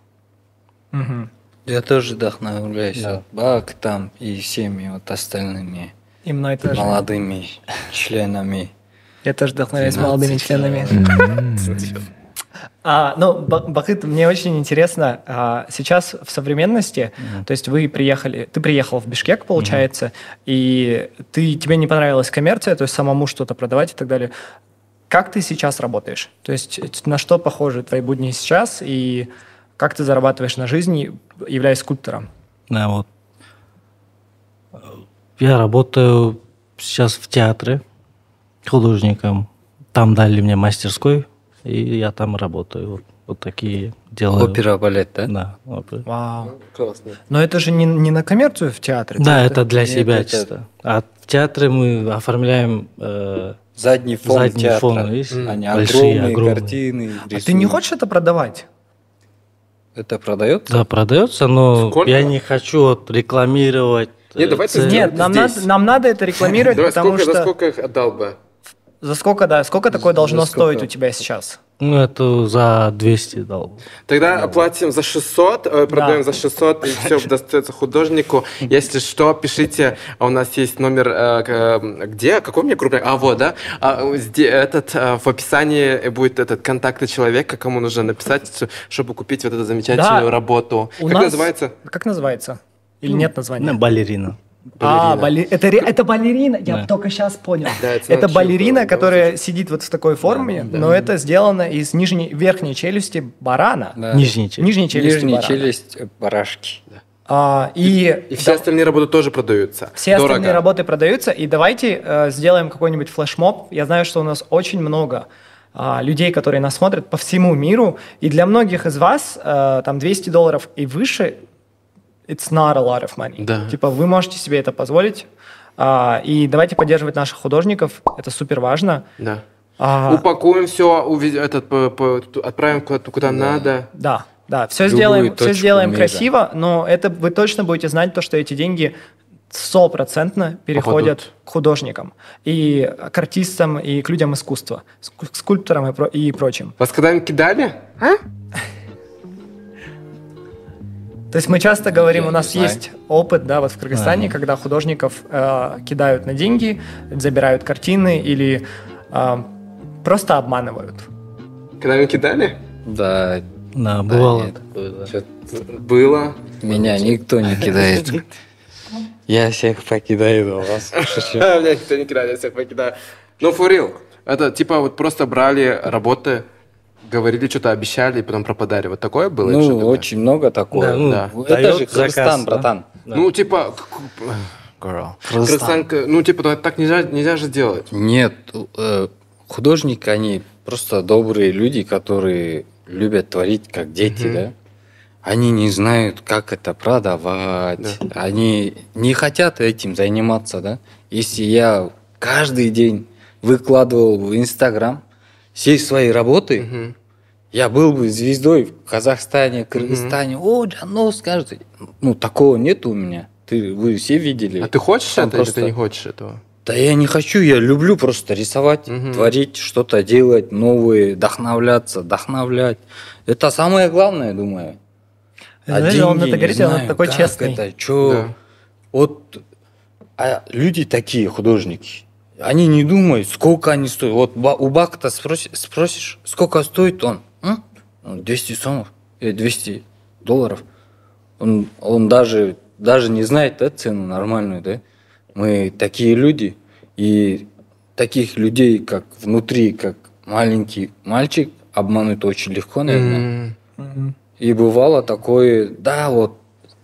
Мгм. Я тоже вдохновляюсь Да. от Бак там и всеми вот остальными И мной тоже. молодыми членами. Я тоже вдохновляюсь 12 молодыми членами. А, ну, Ба- Бахыт, мне очень интересно, а, сейчас в современности, то есть вы приехали, ты приехал в Бишкек, получается, и ты, тебе не понравилась коммерция, то есть самому что-то продавать и так далее. Как ты сейчас работаешь? То есть на что похожи твои будни сейчас, и как ты зарабатываешь на жизнь, являясь скульптором? Да, вот. Я работаю сейчас в театре художником. Там дали мне мастерской, и я там работаю. Вот, вот такие дела. Опера, балет, да? Да, опера. Вау. Классно. Но это же не, не на коммерцию в театре. Да, это для Нет, себя это- чисто. А в театре мы оформляем э, Задний фон задний театра. фон, видишь? Они Большие, огромные, огромные. картины. А ты не хочешь это продавать? Это продается? Да, продается, но Сколько? я не хочу вот рекламировать. Не, э, давайте цены. сделаем. Нет, нам здесь. надо, нам надо это рекламировать, <laughs> Давай, потому сколько, что... за сколько их отдал бы? За сколько, да, сколько такое должно за сколько? стоить у тебя сейчас? Ну, это за 200 дал. Тогда оплатим за 600, э, продаем за 600, и все достается художнику. <laughs> Если что, пишите. А У нас есть номер, э, э, где? Какой у меня крупный? А, вот, да. А, этот, в описании будет этот контакты человека, кому нужно написать, чтобы купить вот эту замечательную Да. работу. У как нас- Как Как называется? Или нет названия? Ну, балерина. А, балерина. бали- это, ре- это балерина, я Да. только сейчас понял. Да, это это балерина, да, которая сидит вот в такой форме, но это сделано из нижней, верхней челюсти барана. Да. Нижний челюсть. Нижней челюсти Нижняя барана. челюсть э, барашки. А, и И все остальные работы тоже продаются. все Дорого. остальные работы продаются, и давайте э, сделаем какой-нибудь флешмоб. Я знаю, что у нас очень много а, людей, которые нас смотрят по всему миру, и для многих из вас э, там 200 долларов и выше it's not a lot of money. Да. Типа вы можете себе это позволить, А, и давайте поддерживать наших художников, это супер важно. Да. А, Упакуем все, этот, по- по- отправим куда, куда надо. Да, да, все Любую сделаем, все сделаем мира. красиво, но это вы точно будете знать то, что эти деньги стопроцентно переходят Попадут. к художникам и к артистам и к людям искусства, ску- к скульпторам и, про- и прочим. Вас когда-нибудь кидали? То есть мы часто говорим, Я у нас есть опыт, да, вот в Кыргызстане, когда художников э, кидают на деньги, забирают картины или э, просто обманывают. Когда-нибудь кидали? Да, Да, бывало нет. да. чё- Было. меня никто не кидает. <laughs> Я всех покидаю у вас. <laughs> Меня никто не кидает, я всех покидаю. Ну, for real. Это типа вот просто брали работы, говорили, что-то обещали, и потом пропадали. Вот такое было? Ну, очень много такого. Да, ну, Да. Это же заказ, Кыргызстан, да. братан. Да. Ну, типа... Girl. Кыргызстан, ну, типа, так нельзя, нельзя же делать. Нет, э, художники, они просто добрые люди, которые любят творить как дети, да? Они не знают, как это продавать. Они не хотят этим заниматься, да? Если я каждый день выкладывал в Инстаграм все свои работы, Мгм. я был бы звездой в Казахстане, Кыргызстане. О, Джанно, скажете. Ну, такого нет у меня. Ты, вы все видели. А ты хочешь Там это или просто- ты не хочешь этого? Да я не хочу, я люблю просто рисовать, Мгм. творить, что-то делать, новые, вдохновляться, вдохновлять. Это самое главное, думаю. А Знаете, он деньги, это не говорит, он знаю, такой как честный. Это, чё? Да. Вот а люди такие, художники, они не думают, сколько они стоят. Вот у Бакта спроси- спросишь, сколько стоит он? М? Ну, 200 сомов, э, 200 долларов. Он, он даже, даже не знает да, цену нормальную, да? Мы такие люди, и таких людей, как внутри, как маленький мальчик, обмануть очень легко, наверное. М. И бывало такое, да, вот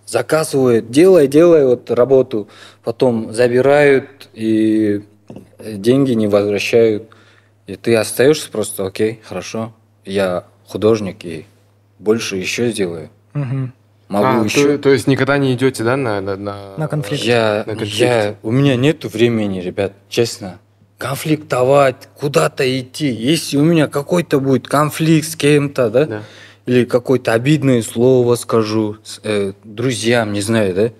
заказывают, делай, делай вот работу, потом забирают и деньги не возвращают. И ты остаешься просто, окей, хорошо, я художник и больше еще сделаю. Мгм. Могу А, еще. то, то есть никогда не идете, да, на... На, на... На конфликт. Я, на конфликт. я, у меня нету времени, ребят, честно. Конфликтовать, куда-то идти. Если у меня какой-то будет конфликт с кем-то, да, Да. или какое-то обидное слово скажу с- э, друзьям, не знаю, да,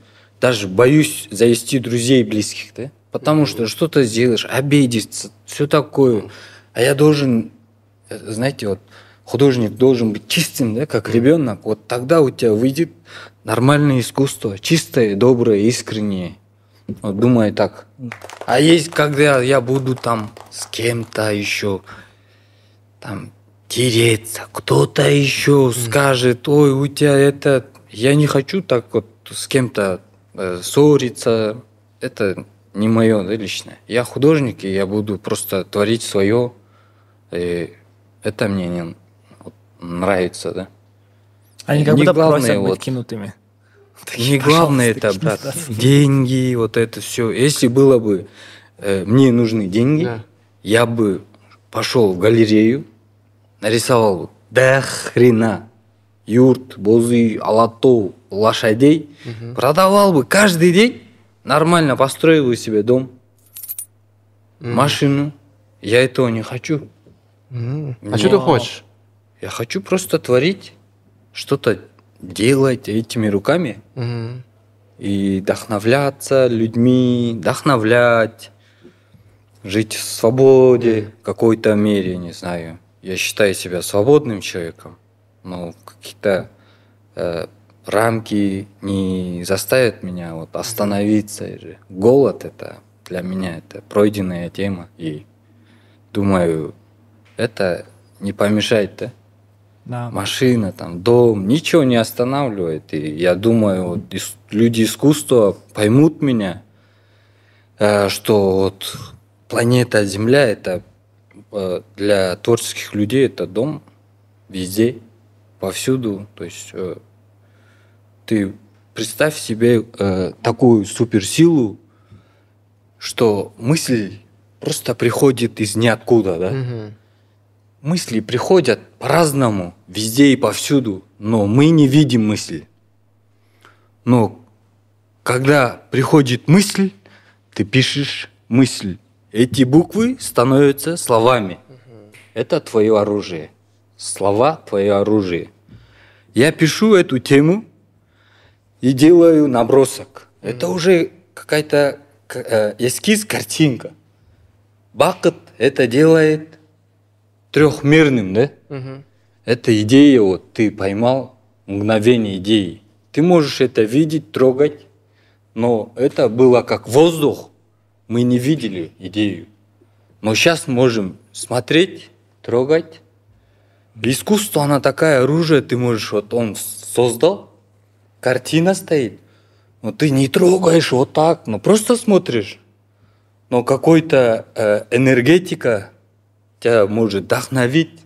даже боюсь завести друзей близких, да, потому что что-то сделаешь, обидеться, все такое. А я должен, знаете, вот художник должен быть чистым, да, как ребенок. Вот тогда у тебя выйдет нормальное искусство, чистое, доброе, искреннее. Вот думаю так. А есть, когда я буду там с кем-то еще, там, тереться, кто-то еще скажет, ой, у тебя это... Я не хочу так вот с кем-то э, ссориться. Это не мое да, личное. Я художник, и я буду просто творить свое. И это мне не нравится, да. Они как Не будто главное просят вот- быть кинутыми. Не главное это, брат, да. деньги, вот это все. Если было бы э, мне нужны деньги, Да. я бы пошел в галерею, нарисовал бы до хрена юрт, бозы, алатов, лошадей, продавал бы каждый день, нормально построил бы себе дом, машину. Я этого не хочу. М. А что ты хочешь? Я хочу просто творить, что-то делать этими руками Мгм. и вдохновляться людьми, вдохновлять, жить в свободе в какой-то мере, не знаю. Я считаю себя свободным человеком, но какие-то э, рамки не заставят меня вот остановиться. Же Голод это для меня это пройденная тема, и думаю, это не помешает, да? Да. машина, там, дом, ничего не останавливает. И я думаю, вот люди искусства поймут меня, э, что вот планета Земля это э, для творческих людей это дом везде, повсюду. То есть э, ты представь себе э, такую суперсилу, что мысль просто приходит из ниоткуда, да? Мгм. мысли приходят по-разному, везде и повсюду, но мы не видим мысли. Но когда приходит мысль, ты пишешь мысль. Эти буквы становятся словами. Это твое оружие. Слова – твое оружие. Я пишу эту тему и делаю набросок. Это уже какая-то э, эскиз, картинка. Бакет это делает трехмерным, да? Мгм. Это идея, вот ты поймал мгновение идеи. Ты можешь это видеть, трогать, но это было как воздух. Мы не видели идею. Но сейчас можем смотреть, трогать. Искусство, она такая оружие, ты можешь, вот он создал, картина стоит, но ты не трогаешь вот так, но просто смотришь. Но какой-то э, энергетика тебя может вдохновить,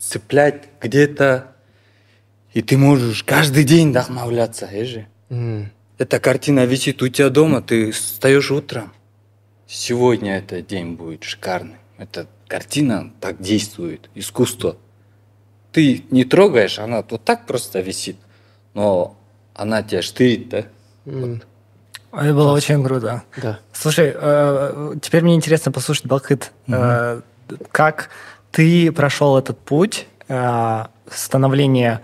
цеплять где-то, и ты можешь каждый день вдохновляться, э же. Мгм. Эта картина висит у тебя дома, ты встаешь утром. Сегодня этот день будет шикарный. Эта картина так действует, искусство. Ты не трогаешь, она вот так просто висит, но она тебя штырит, да? М. Это было очень круто. Да. Слушай, э, теперь мне интересно послушать Балкыт. Э, Как ты прошел этот путь э, становления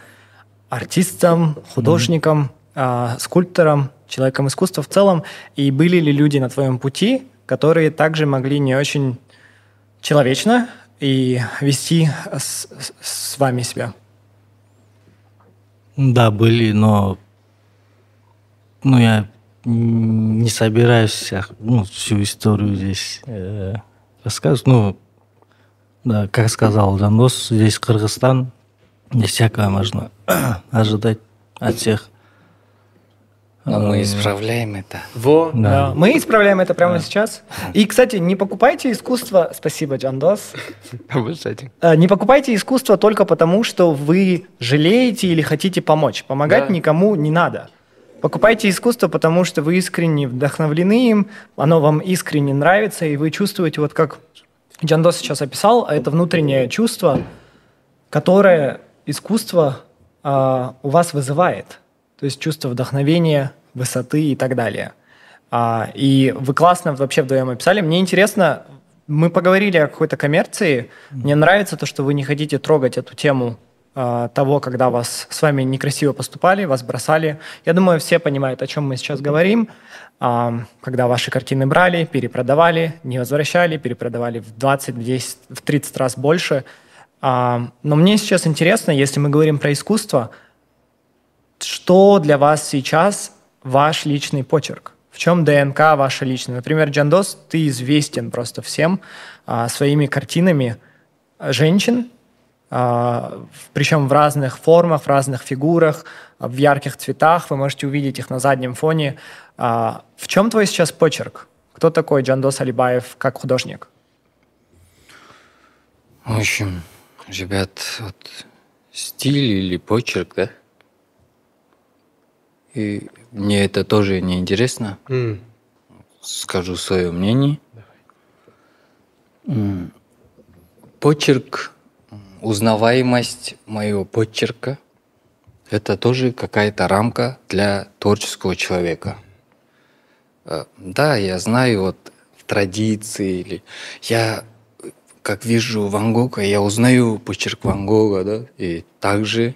артистом, художником, э, скульптором, человеком искусства в целом? И были ли люди на твоем пути, которые также могли не очень человечно и вести с- с вами себя? Да, были, но ну, я не собираюсь ну, всю историю здесь э, рассказывать. Ну, да, как сказал Жандос, здесь Кыргызстан, здесь всякое можно <clears throat> ожидать от всех. Но мы исправляем это. Во. Да. Мы исправляем это прямо сейчас. И, кстати, не покупайте искусство. Спасибо, Джандос. <laughs> Э, Не покупайте искусство только потому, что вы жалеете или хотите помочь. Помогать Да. никому не надо. Покупайте искусство, потому что вы искренне вдохновлены им, оно вам искренне нравится, и вы чувствуете, вот как Джандос сейчас описал, это внутреннее чувство, которое искусство а, у вас вызывает. То есть чувство вдохновения, высоты и так далее. А, и вы классно вообще вдвоем описали. Мне интересно, мы поговорили о какой-то коммерции. Мне нравится то, что вы не хотите трогать эту тему а, того, когда вас с вами некрасиво поступали, вас бросали. Я думаю, все понимают, о чем мы сейчас говорим. А, когда ваши картины брали, перепродавали, не возвращали, перепродавали в 20, в 10, в 30 раз больше. А, но мне сейчас интересно, если мы говорим про искусство, что для вас сейчас ваш личный почерк? В чем ДНК ваша личная? Например, Джандос, ты известен просто всем а, своими картинами женщин, а, причем в разных формах, в разных фигурах, в ярких цветах. Вы можете увидеть их на заднем фоне. А, В чем твой сейчас почерк? Кто такой Джандос Алибаев как художник? В общем, ребят, вот стиль или почерк, да? И мне это тоже не интересно. М. Скажу свое мнение. М, Почерк, узнаваемость моего почерка – это тоже какая-то рамка для творческого человека. Э, Да, я знаю вот в традиции или я как вижу Ван Гога, я узнаю почерк Ван Гога, да, и также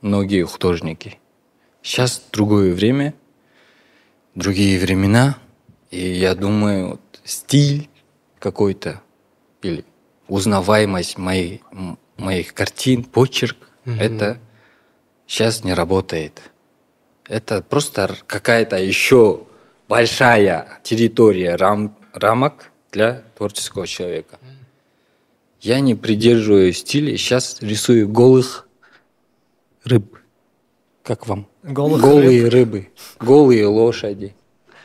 многие художники. Сейчас другое время, другие времена, и я думаю, вот, стиль какой-то или узнаваемость моей, моих картин, почерк, это сейчас не работает. Это просто какая-то еще большая территория рам- рамок для творческого человека. Я не придерживаю стиля, сейчас рисую голых рыб. Как вам? Голых Голые рыбы, голые лошади.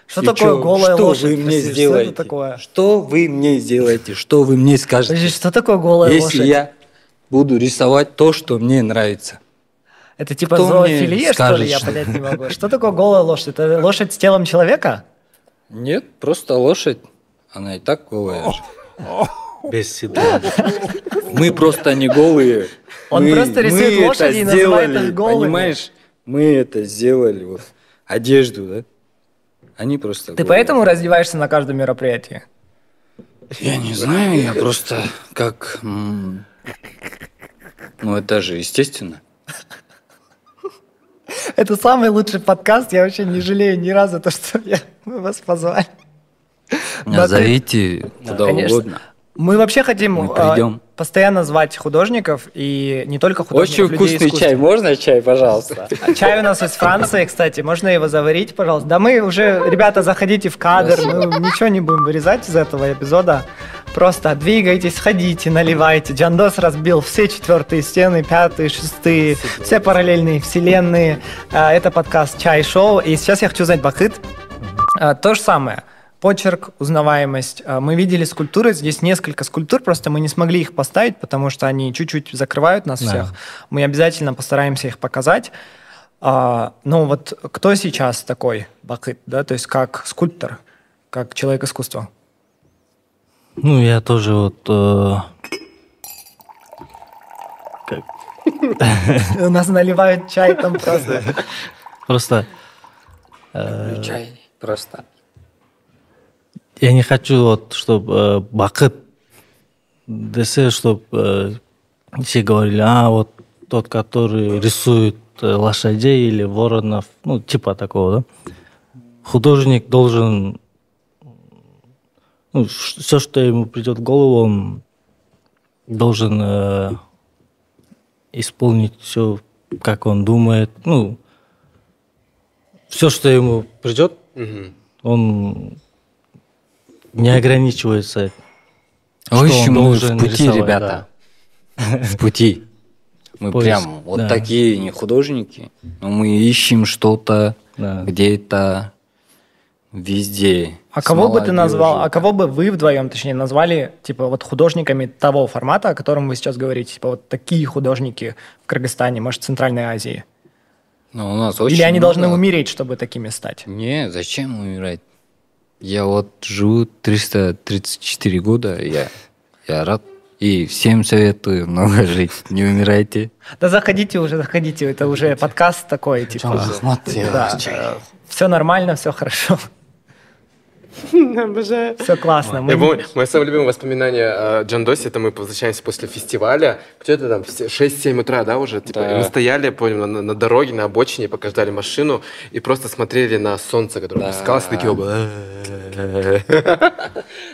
Что И такое чё- голая что лошадь? вы мне Прости, что это сделаете? такое? Что вы мне сделаете? Что вы мне скажете? Подожди, что такое голая Если лошадь? я буду рисовать то, что мне нравится. Это типа Кто зоофилия, что ли? скажет, Я что- понять не могу. Что такое голая лошадь? Это лошадь с телом человека? Нет, просто лошадь. Она и так голая. <laughs> Без седла. Мы просто не голые. Он Мы- просто рисует лошади и называет их голыми. Понимаешь? Мы это сделали. Вот. Одежду, да? Они просто Ты поэтому раздеваешься на каждом мероприятии? Я не знаю, я просто как... Ну, это же естественно. Это самый лучший подкаст. Я вообще не жалею ни разу то, что я, мы вас позвали. Да, ты- Зовите куда конечно. угодно. Мы вообще хотим Мы придем. постоянно звать художников, и не только художников, Очень людей вкусный искусства. чай. Можно чай, пожалуйста? <laughs> А Чай у нас из Франции, кстати. Можно его заварить, пожалуйста? Да мы уже, ребята, заходите в кадр. Мы ничего не будем вырезать из этого эпизода. Просто двигайтесь, ходите, наливайте. Джандос разбил все четвертые стены, пятые, шестые, все параллельные вселенные. А, Это подкаст Чай-шоу. И сейчас я хочу знать, Бахыт, то же самое. Почерк, узнаваемость. А, Мы видели скульптуры, здесь несколько скульптур, просто мы не смогли их поставить, потому что они чуть-чуть закрывают нас Да. всех. Мы обязательно постараемся их показать. А, ну вот кто сейчас такой Бахыт, да, то есть как скульптор, как человек искусства? Ну, я тоже вот... э, как- <laughs> У нас наливают чай там просто. Просто э, Чай просто. Я не хочу вот, чтобы бакыт десе, чтобы все говорили, а вот тот, который рисует э, лошадей или воронов, ну, типа такого, да? Художник должен, ну, все, что ему придет в голову, он должен э, исполнить все, как он думает, ну, все, что ему придет, он не ограничивается. В что он общем, мы в пути, ребята. В пути. Мы Поиск, прям вот да. такие не художники, но мы ищем что-то Да. где-то везде. А кого бы ты назвал, а кого бы вы вдвоем, точнее, назвали, типа, вот художниками того формата, о котором вы сейчас говорите, типа, вот такие художники в Кыргызстане, может, в Центральной Азии? Ну, у нас очень Или они должны много. умереть, чтобы такими стать? Не, зачем умирать? Я вот живу 334 года, я, я рад. И всем советую много жить, не умирайте. Да заходите уже, заходите, это уже подкаст такой, типа, да, все нормально, все хорошо, <laughs> Обожаю. все классно. Мы помню, мое самое любимое воспоминание о Джандосе, это мы возвращаемся после фестиваля. Где-то там в 6-7 утра, да, уже? Типа, Да. мы стояли, помню, на, на дороге, на обочине, пока ждали машину, и просто смотрели на солнце, которое Да. опускалось, и такие оба...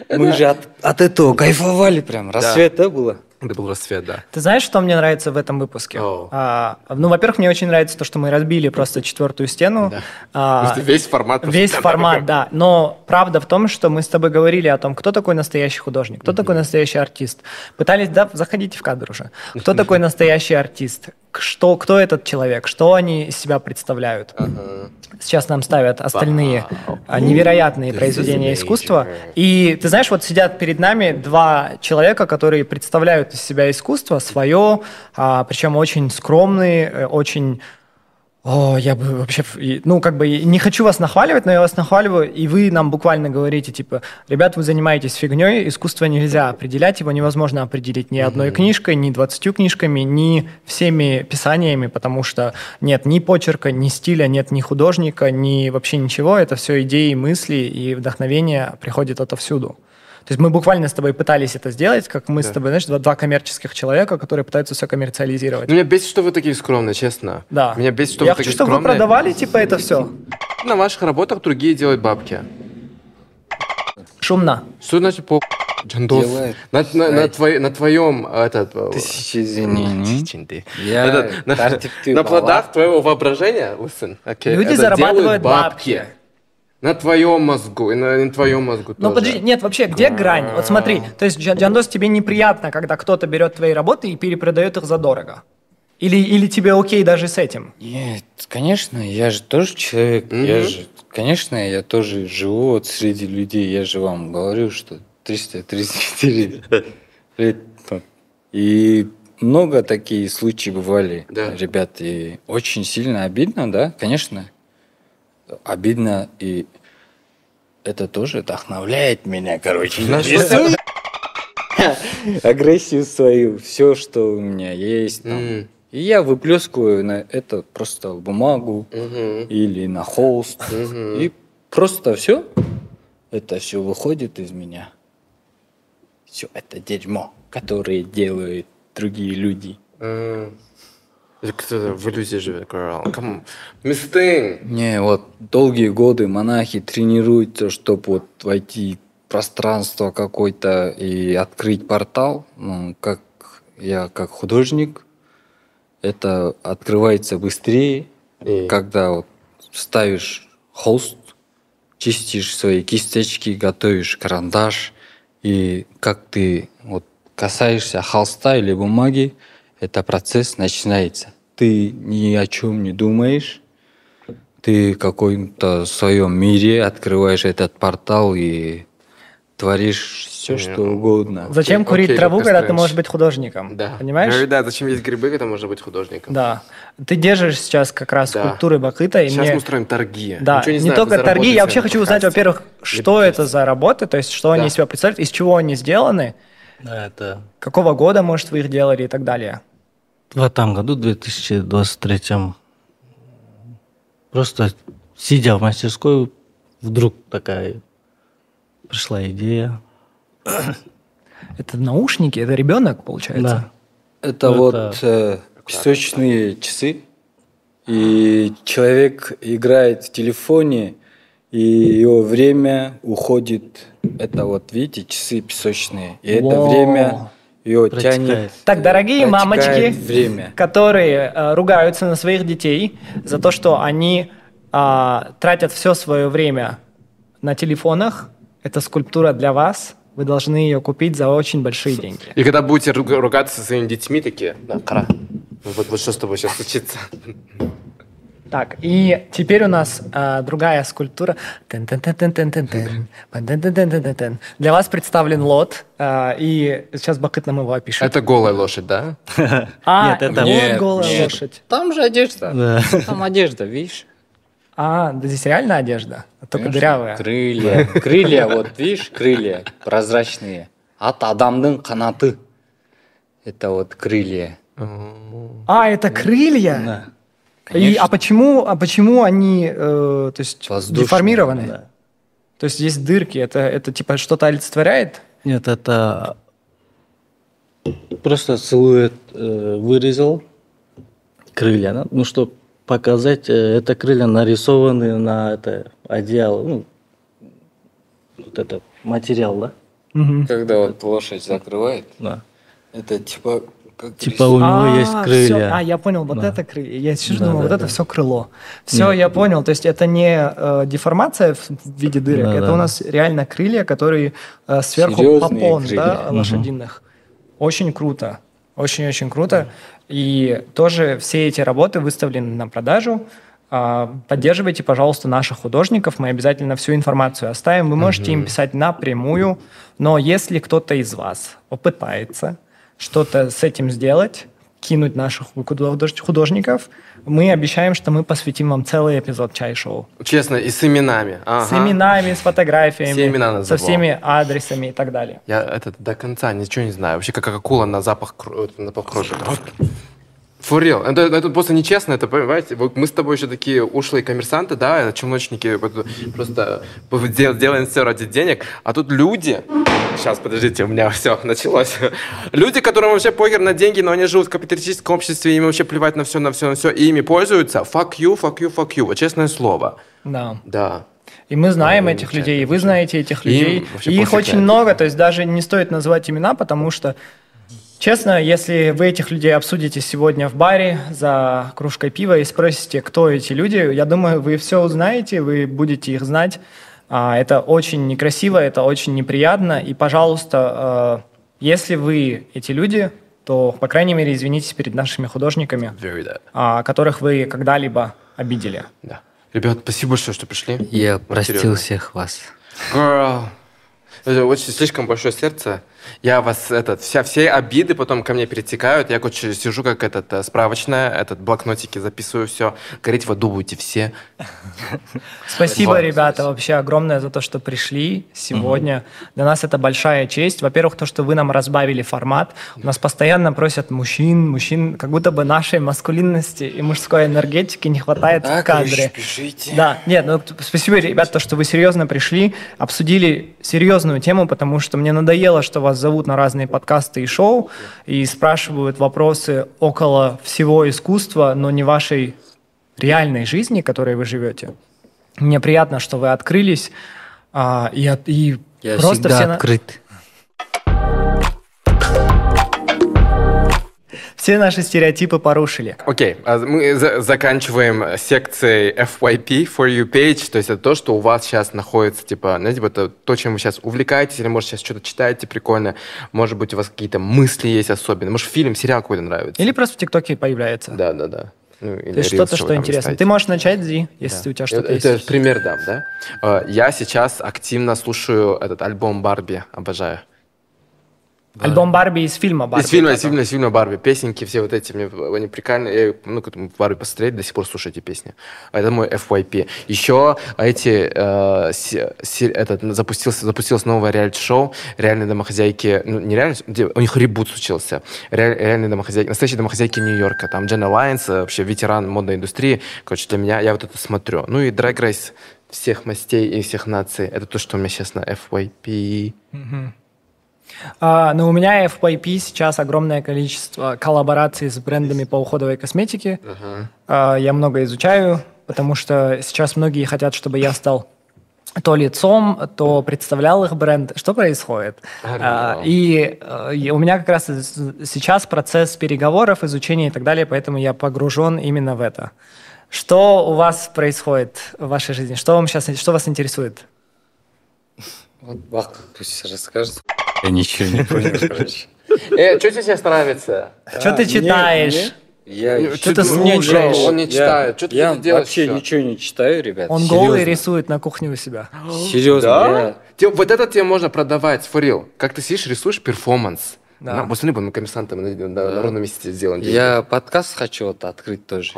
Мы же от, от этого кайфовали прям. Рассвет, да, было? Это был рассвет, да. Ты знаешь, что мне нравится в этом выпуске? О. А, ну, во-первых, мне очень нравится то, что мы разбили просто четвертую стену. Да. А, весь формат... просто Весь формат, да. Но правда в том, что мы с тобой говорили о том, кто такой настоящий художник, кто такой настоящий артист. Пытались, да, заходите в кадр уже. Кто <laughs> такой настоящий артист? Что, кто этот человек? Что они из себя представляют? Сейчас нам ставят остальные а, невероятные This is произведения искусства. И ты знаешь, вот сидят перед нами два человека, которые представляют из себя искусство свое, а, причем очень скромные, э, очень о, я бы вообще, ну, как бы, не хочу вас нахваливать, но я вас нахваливаю, и вы нам буквально говорите, типа, ребят, вы занимаетесь фигней, искусство нельзя определять, его невозможно определить ни одной книжкой, ни двадцатью книжками, ни всеми писаниями, потому что нет ни почерка, ни стиля, нет ни художника, ни вообще ничего, это все идеи, мысли и вдохновение приходит отовсюду. То есть мы буквально с тобой пытались это сделать, как мы с тобой, знаешь, два, два коммерческих человека, которые пытаются все коммерциализировать. Меня бесит, что вы такие скромные, честно. Да. Меня бесит, что Я вы хочу, такие чтобы вы скромные. продавали, типа, это все. На ваших работах другие делают бабки. Шумно. Что значит по... Джандос? На, на, на, твой- на твоем... Этот, э, Тысячи извинений. <laughs> Тысячи. Я Этот, на, на плодах твоего воображения, listen, okay, Люди зарабатывают бабки. бабки. На твоем мозгу и на, на твоем мозгу Ну тоже. подожди, нет, вообще, где грань? Вот смотри, то есть, Джан- Джандос, тебе неприятно, когда кто-то берет твои работы и перепродает их задорого? Или, или тебе окей даже с этим? Нет, конечно, я же тоже человек. Я Мгм. же, конечно, я тоже живу вот среди людей. Я же вам говорю, что 334 <laughs> лет. И много такие случаи бывали, Да. ребят, и очень сильно обидно, да, конечно. Обидно, и это тоже вдохновляет меня, короче. <laughs> Агрессию свою, все, что у меня есть. там. И я выплескиваю на это просто в бумагу или на холст. И просто все, это все выходит из меня. Все это дерьмо, которое делают другие люди. Кто-то в иллюзии живет, Thing. Не, вот долгие годы монахи тренируются, чтобы вот войти в пространство какое-то и открыть портал. Ну, как я как художник, это открывается быстрее, И- когда вот ставишь холст, чистишь свои кисточки, готовишь карандаш, и как ты вот касаешься холста или бумаги, это процесс начинается. Ты ни о чем не думаешь, ты в каком-то своем мире открываешь этот портал и творишь все, что угодно. Зачем Окей, курить окей, траву, когда ты можешь быть художником? Да. Понимаешь? Говорю, да, зачем есть грибы, когда можно быть художником? Да. Ты держишь сейчас как раз Да. скульптуры Бакыта. И Сейчас мне... мы устроим торги. Да, Ничего не, знаю, только торги. Я вообще хочу узнать, во-первых, что это за работы, то есть что они Да. из себя представляют, из чего они сделаны, Да, это какого года, может, вы их делали и так далее. В этом году, 2023, просто сидя в мастерской, вдруг такая пришла идея. <coughs> Это наушники, это ребенок, получается? Да. Это Ну, вот это- э, песочные часы. И человек играет в телефоне, и его время уходит. Это вот, видите, часы песочные. И это Вау. время Протекает. тянет. Так, дорогие мамочки, время. которые э, ругаются на своих детей за то, что они а, тратят все свое время на телефонах, это скульптура для вас, вы должны ее купить за очень большие деньги. И когда будете руг- ругаться со своими детьми, такие, да, кара. Вот, вот что с тобой сейчас случится. Так, и теперь у нас а, другая скульптура. Для вас представлен лот, а, и сейчас Бакыт нам его опишет. Это голая лошадь, да? <laughs> А, Нет, это- вот Нет, голая нет. лошадь. Там же одежда. Да. Там одежда, видишь? А, да здесь реально одежда, только Конечно, дырявая. Крылья. Крылья, вот видишь, крылья прозрачные. От адамдың канаты. Это вот крылья. А, это крылья? Да. И, а почему, а почему они, э, то есть, Воздушные, деформированы? Да. То есть есть дырки, это, это типа что-то олицетворяет? Нет, это просто силуэт э, вырезал крылья, да? ну чтобы показать, э, это крылья нарисованы на это одеяло, ну, вот это материал, да? Мгм. Когда вот лошадь закрывает, Да. Это типа... Как Типа у него А, есть всё. крылья. А, я понял, вот Да. это крылья. Я сижу, Да, думал, да, вот это все крыло. Все, я понял. То есть это не э, деформация в виде дырок, Да, это да. у нас реально крылья, которые э, сверху Серьезные попон, крылья. да, Мгм. лошадиных. Очень круто. Очень-очень круто. И тоже все эти работы выставлены на продажу. А, Поддерживайте, пожалуйста, наших художников. Мы обязательно всю информацию оставим. Вы можете им писать напрямую. Но если кто-то из вас попытается что-то с этим сделать, кинуть наших худож- художников, мы обещаем, что мы посвятим вам целый эпизод чай-шоу. Честно, и с именами. Ага. С именами, с фотографиями, Все имена со всеми адресами и так далее. Я это до конца ничего не знаю. Вообще как акула на запах на запах крови. For real. Это, это просто нечестно, это, понимаете? Вот мы с тобой еще такие ушлые коммерсанты, да, челночники, вот просто дел- делаем все ради денег, а тут люди, сейчас, подождите, у меня все началось, люди, которым вообще похер на деньги, но они живут в капиталистическом обществе, им вообще плевать на все, на все, на все, и ими пользуются, fuck you, fuck you, fuck you, вот честное слово. Да. Да. И мы знаем Ну, этих людей, и вы знаете этих людей. И их очень много, то есть даже не стоит называть имена, потому что, честно, если вы этих людей обсудите сегодня в баре за кружкой пива и спросите, кто эти люди, я думаю, вы все узнаете, вы будете их знать. А, Это очень некрасиво, это очень неприятно. И, пожалуйста, э, если вы эти люди, то, по крайней мере, извинитесь перед нашими художниками, а, которых вы когда-либо обидели. Да. Ребят, спасибо большое, что пришли. Я простил Серьезно. всех вас. Girl. Это очень слишком большое сердце. Я вас, этот, вся, все обиды потом ко мне перетекают. Я короче, сижу как этот, э, справочная, этот, блокнотики записываю все. Гореть в аду будете все. <laughs> Спасибо, ребята, вообще огромное за то, что пришли сегодня. Для нас это большая честь. Во-первых, то, что вы нам разбавили формат. У нас постоянно просят мужчин, мужчин, как будто бы нашей маскулинности и мужской энергетики не хватает в кадре. Да, нет, ну спасибо, ребят, то, что вы серьезно пришли, обсудили серьезную тему, потому что мне надоело, что вас зовут на разные подкасты и шоу и спрашивают вопросы около всего искусства, но не вашей реальной жизни, которой вы живете. Мне приятно, что вы открылись а, и, и Я просто всегда все, открыт. Все наши стереотипы порушили. Окей, а мы за- заканчиваем секцией FYP, For You Page, то есть это то, что у вас сейчас находится, типа, знаете, вот это то, чем вы сейчас увлекаетесь, или, может, сейчас что-то читаете прикольно, может быть, у вас какие-то мысли есть особенные, может, фильм, сериал какой-то нравится. Или просто в ТикТоке появляется. Да, да, да. Ну, или То есть что-то, что интересно. Ты можешь начать, Зи, если Да. у тебя что-то это, есть. это пример дам, да? Э, Я сейчас активно слушаю этот альбом Барби, обожаю. Альбом Барби из фильма Барби. из фильма, из фильма, из фильма Барби. Песенки все вот эти, мне они прикольные. Я, ну, как Барби посмотреть, до сих пор слушаю эти песни. А Это мой FYP. Еще эти, э, се- этот, запустился, запустилось новое реалити-шоу «Реальные домохозяйки». Ну, не реально, где- у них ребут случился. Реаль- реальные домохозяйки, настоящие домохозяйки Нью-Йорка. Там Дженна Лайнс, э, вообще ветеран модной индустрии. Короче, для меня, я вот это смотрю. Ну и Drag Race всех мастей и всех наций. Это то, что у меня сейчас на FYP. А, но у меня FYP сейчас огромное количество коллабораций с брендами по уходовой косметике. А, я много изучаю, потому что сейчас многие хотят, чтобы я стал то лицом, то представлял их бренд. Что происходит? А, и, э, и у меня как раз сейчас процесс переговоров, изучения и так далее, поэтому я погружен именно в это. Что у вас происходит в вашей жизни? Что вам сейчас, что вас интересует? Вот Бак пусть расскажет. Я ничего не понял, <laughs> короче. Э, что тебе сейчас нравится? Что ты читаешь? Я Что ты Ну, слушаешь? Он не Я- читает. Что ты Я делаешь вообще всё? ничего не читаю, ребят. Он голый рисует на кухне у себя. <gasps> Серьезно, я- вот это тебе можно продавать, for real. Как ты сидишь, рисуешь перформанс. Да. Да. Посмотри, мы коммерсантом на, на, на ровном месте сделаем. деньги. Я подкаст хочу вот открыть тоже.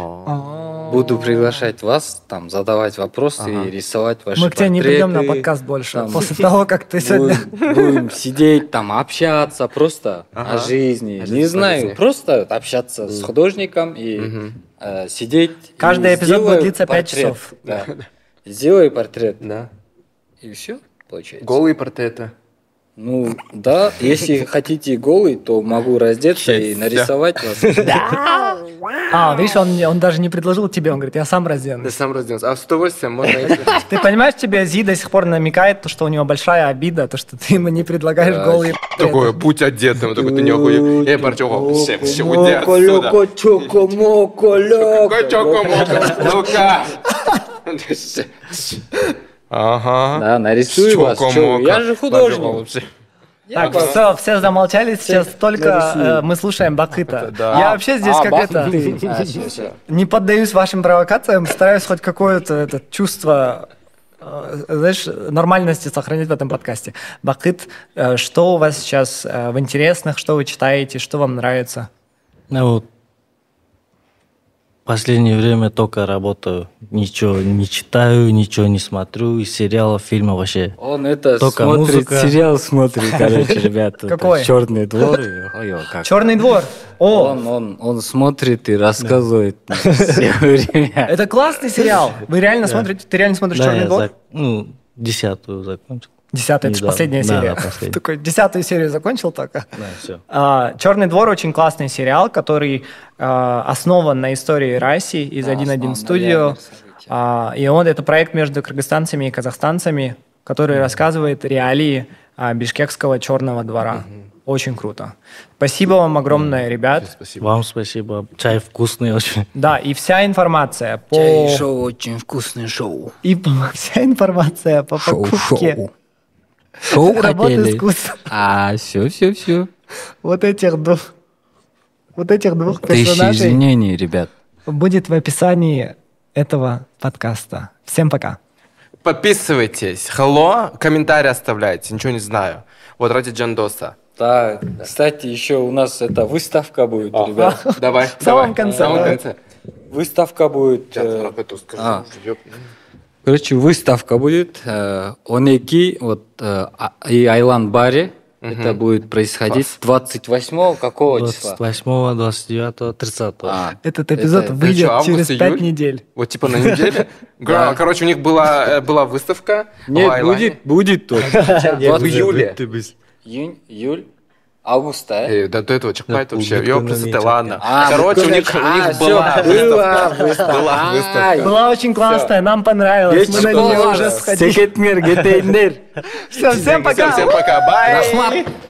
Буду приглашать вас, там, задавать вопросы и рисовать ваши Мы к тебе не придем на подкаст больше. Там После того, как ты сегодня... Будем, будем сидеть, там, общаться просто о жизни. не знаю, просто общаться с художником и э, сидеть. Каждый эпизод будет длиться пять портрет. часов. Да. Сделай портрет. Да. И все, получается. Голые портреты. Ну, да, если хотите голый, то могу раздеться и нарисовать вас. <laughs> А, видишь, он, он даже не предложил тебе, он говорит, я сам разденусь. Ты сам разденься. А с удовольствием можно. Ты понимаешь, тебе Зи до сих пор намекает, то, что у него большая обида, то, что ты ему не предлагаешь Да. голые... Такое, будь одетым, такой, ты не охуел. Эй, парчоко, все, все, уйди отсюда. Чоко-моко, ну-ка. <laughs> Ага. Да, нарисую вас. Чё. Я же художник. Так, все, все замолчали, сейчас только э, мы слушаем Бакыта. Да. Я вообще здесь А, как Бак- это... А. Не поддаюсь вашим провокациям, стараюсь хоть какое-то это чувство э, знаешь, нормальности сохранить в этом подкасте. Бакыт, э, что у вас сейчас э, в интересных, что вы читаете, что вам нравится? Ну вот, последнее время только работаю. Ничего не читаю, ничего не смотрю. Из сериалов, фильмов вообще. Он это Только смотрит, музыка. сериал смотрит, <laughs> короче, ребята. Какой? Черный двор. Черный двор. О, Он, он, он смотрит и рассказывает все <laughs> время. это классный сериал. Вы реально смотрите? Ты реально смотришь Да, Черный я двор? зак- ну, десятую закончил. Десятая, это же Недавно. последняя Да, серия. да, последняя. <laughs> Такой десятую серию закончил только. Да, все. Черный двор очень классный сериал, который а, основан на истории Раси из Да, 1.1 основан на студио. реальных событиях. А, и он это проект между кыргызстанцами и казахстанцами, который рассказывает реалии а, бишкекского черного двора. Очень круто. Спасибо вам огромное, ребят. Спасибо. Вам спасибо. Чай вкусный очень. Да, и вся информация по Чай шоу очень вкусное шоу. и <laughs> вся информация по покупке Шоу работы хотели. искусства А, все, все, все. вот этих двух вот этих двух Тысячи персонажей извинений, ребят. будет в описании этого подкаста. Всем пока. Подписывайтесь. Hello, комментарии оставляйте. Ничего не знаю. Вот ради Джандоса. Да, кстати, еще у нас это выставка будет, ребят. Давай. В самом конце. Выставка будет. Сейчас э, скажу. Короче, выставка будет. э, Онеки, вот, э, и Айлан Баре. Это будет происходить 28 какого числа? 28, 29, 30. А, Этот эпизод это- выйдет чё, август, через пять июль? недель. Вот типа на неделе. <laughs> Короче, у них была, э, была выставка. Нет, будет, будет точно. <laughs> В июле. Июнь, июль, август, а? Эй, да до этого чекпайт Да, вообще. это ладно. А, Короче, у них, у а, них была выставка. Была выставка. Ай, Была очень классная, нам понравилось. Мы на нее уже сходили. Секетмер, гетейндер. Все, всем пока. Всем пока. Бай.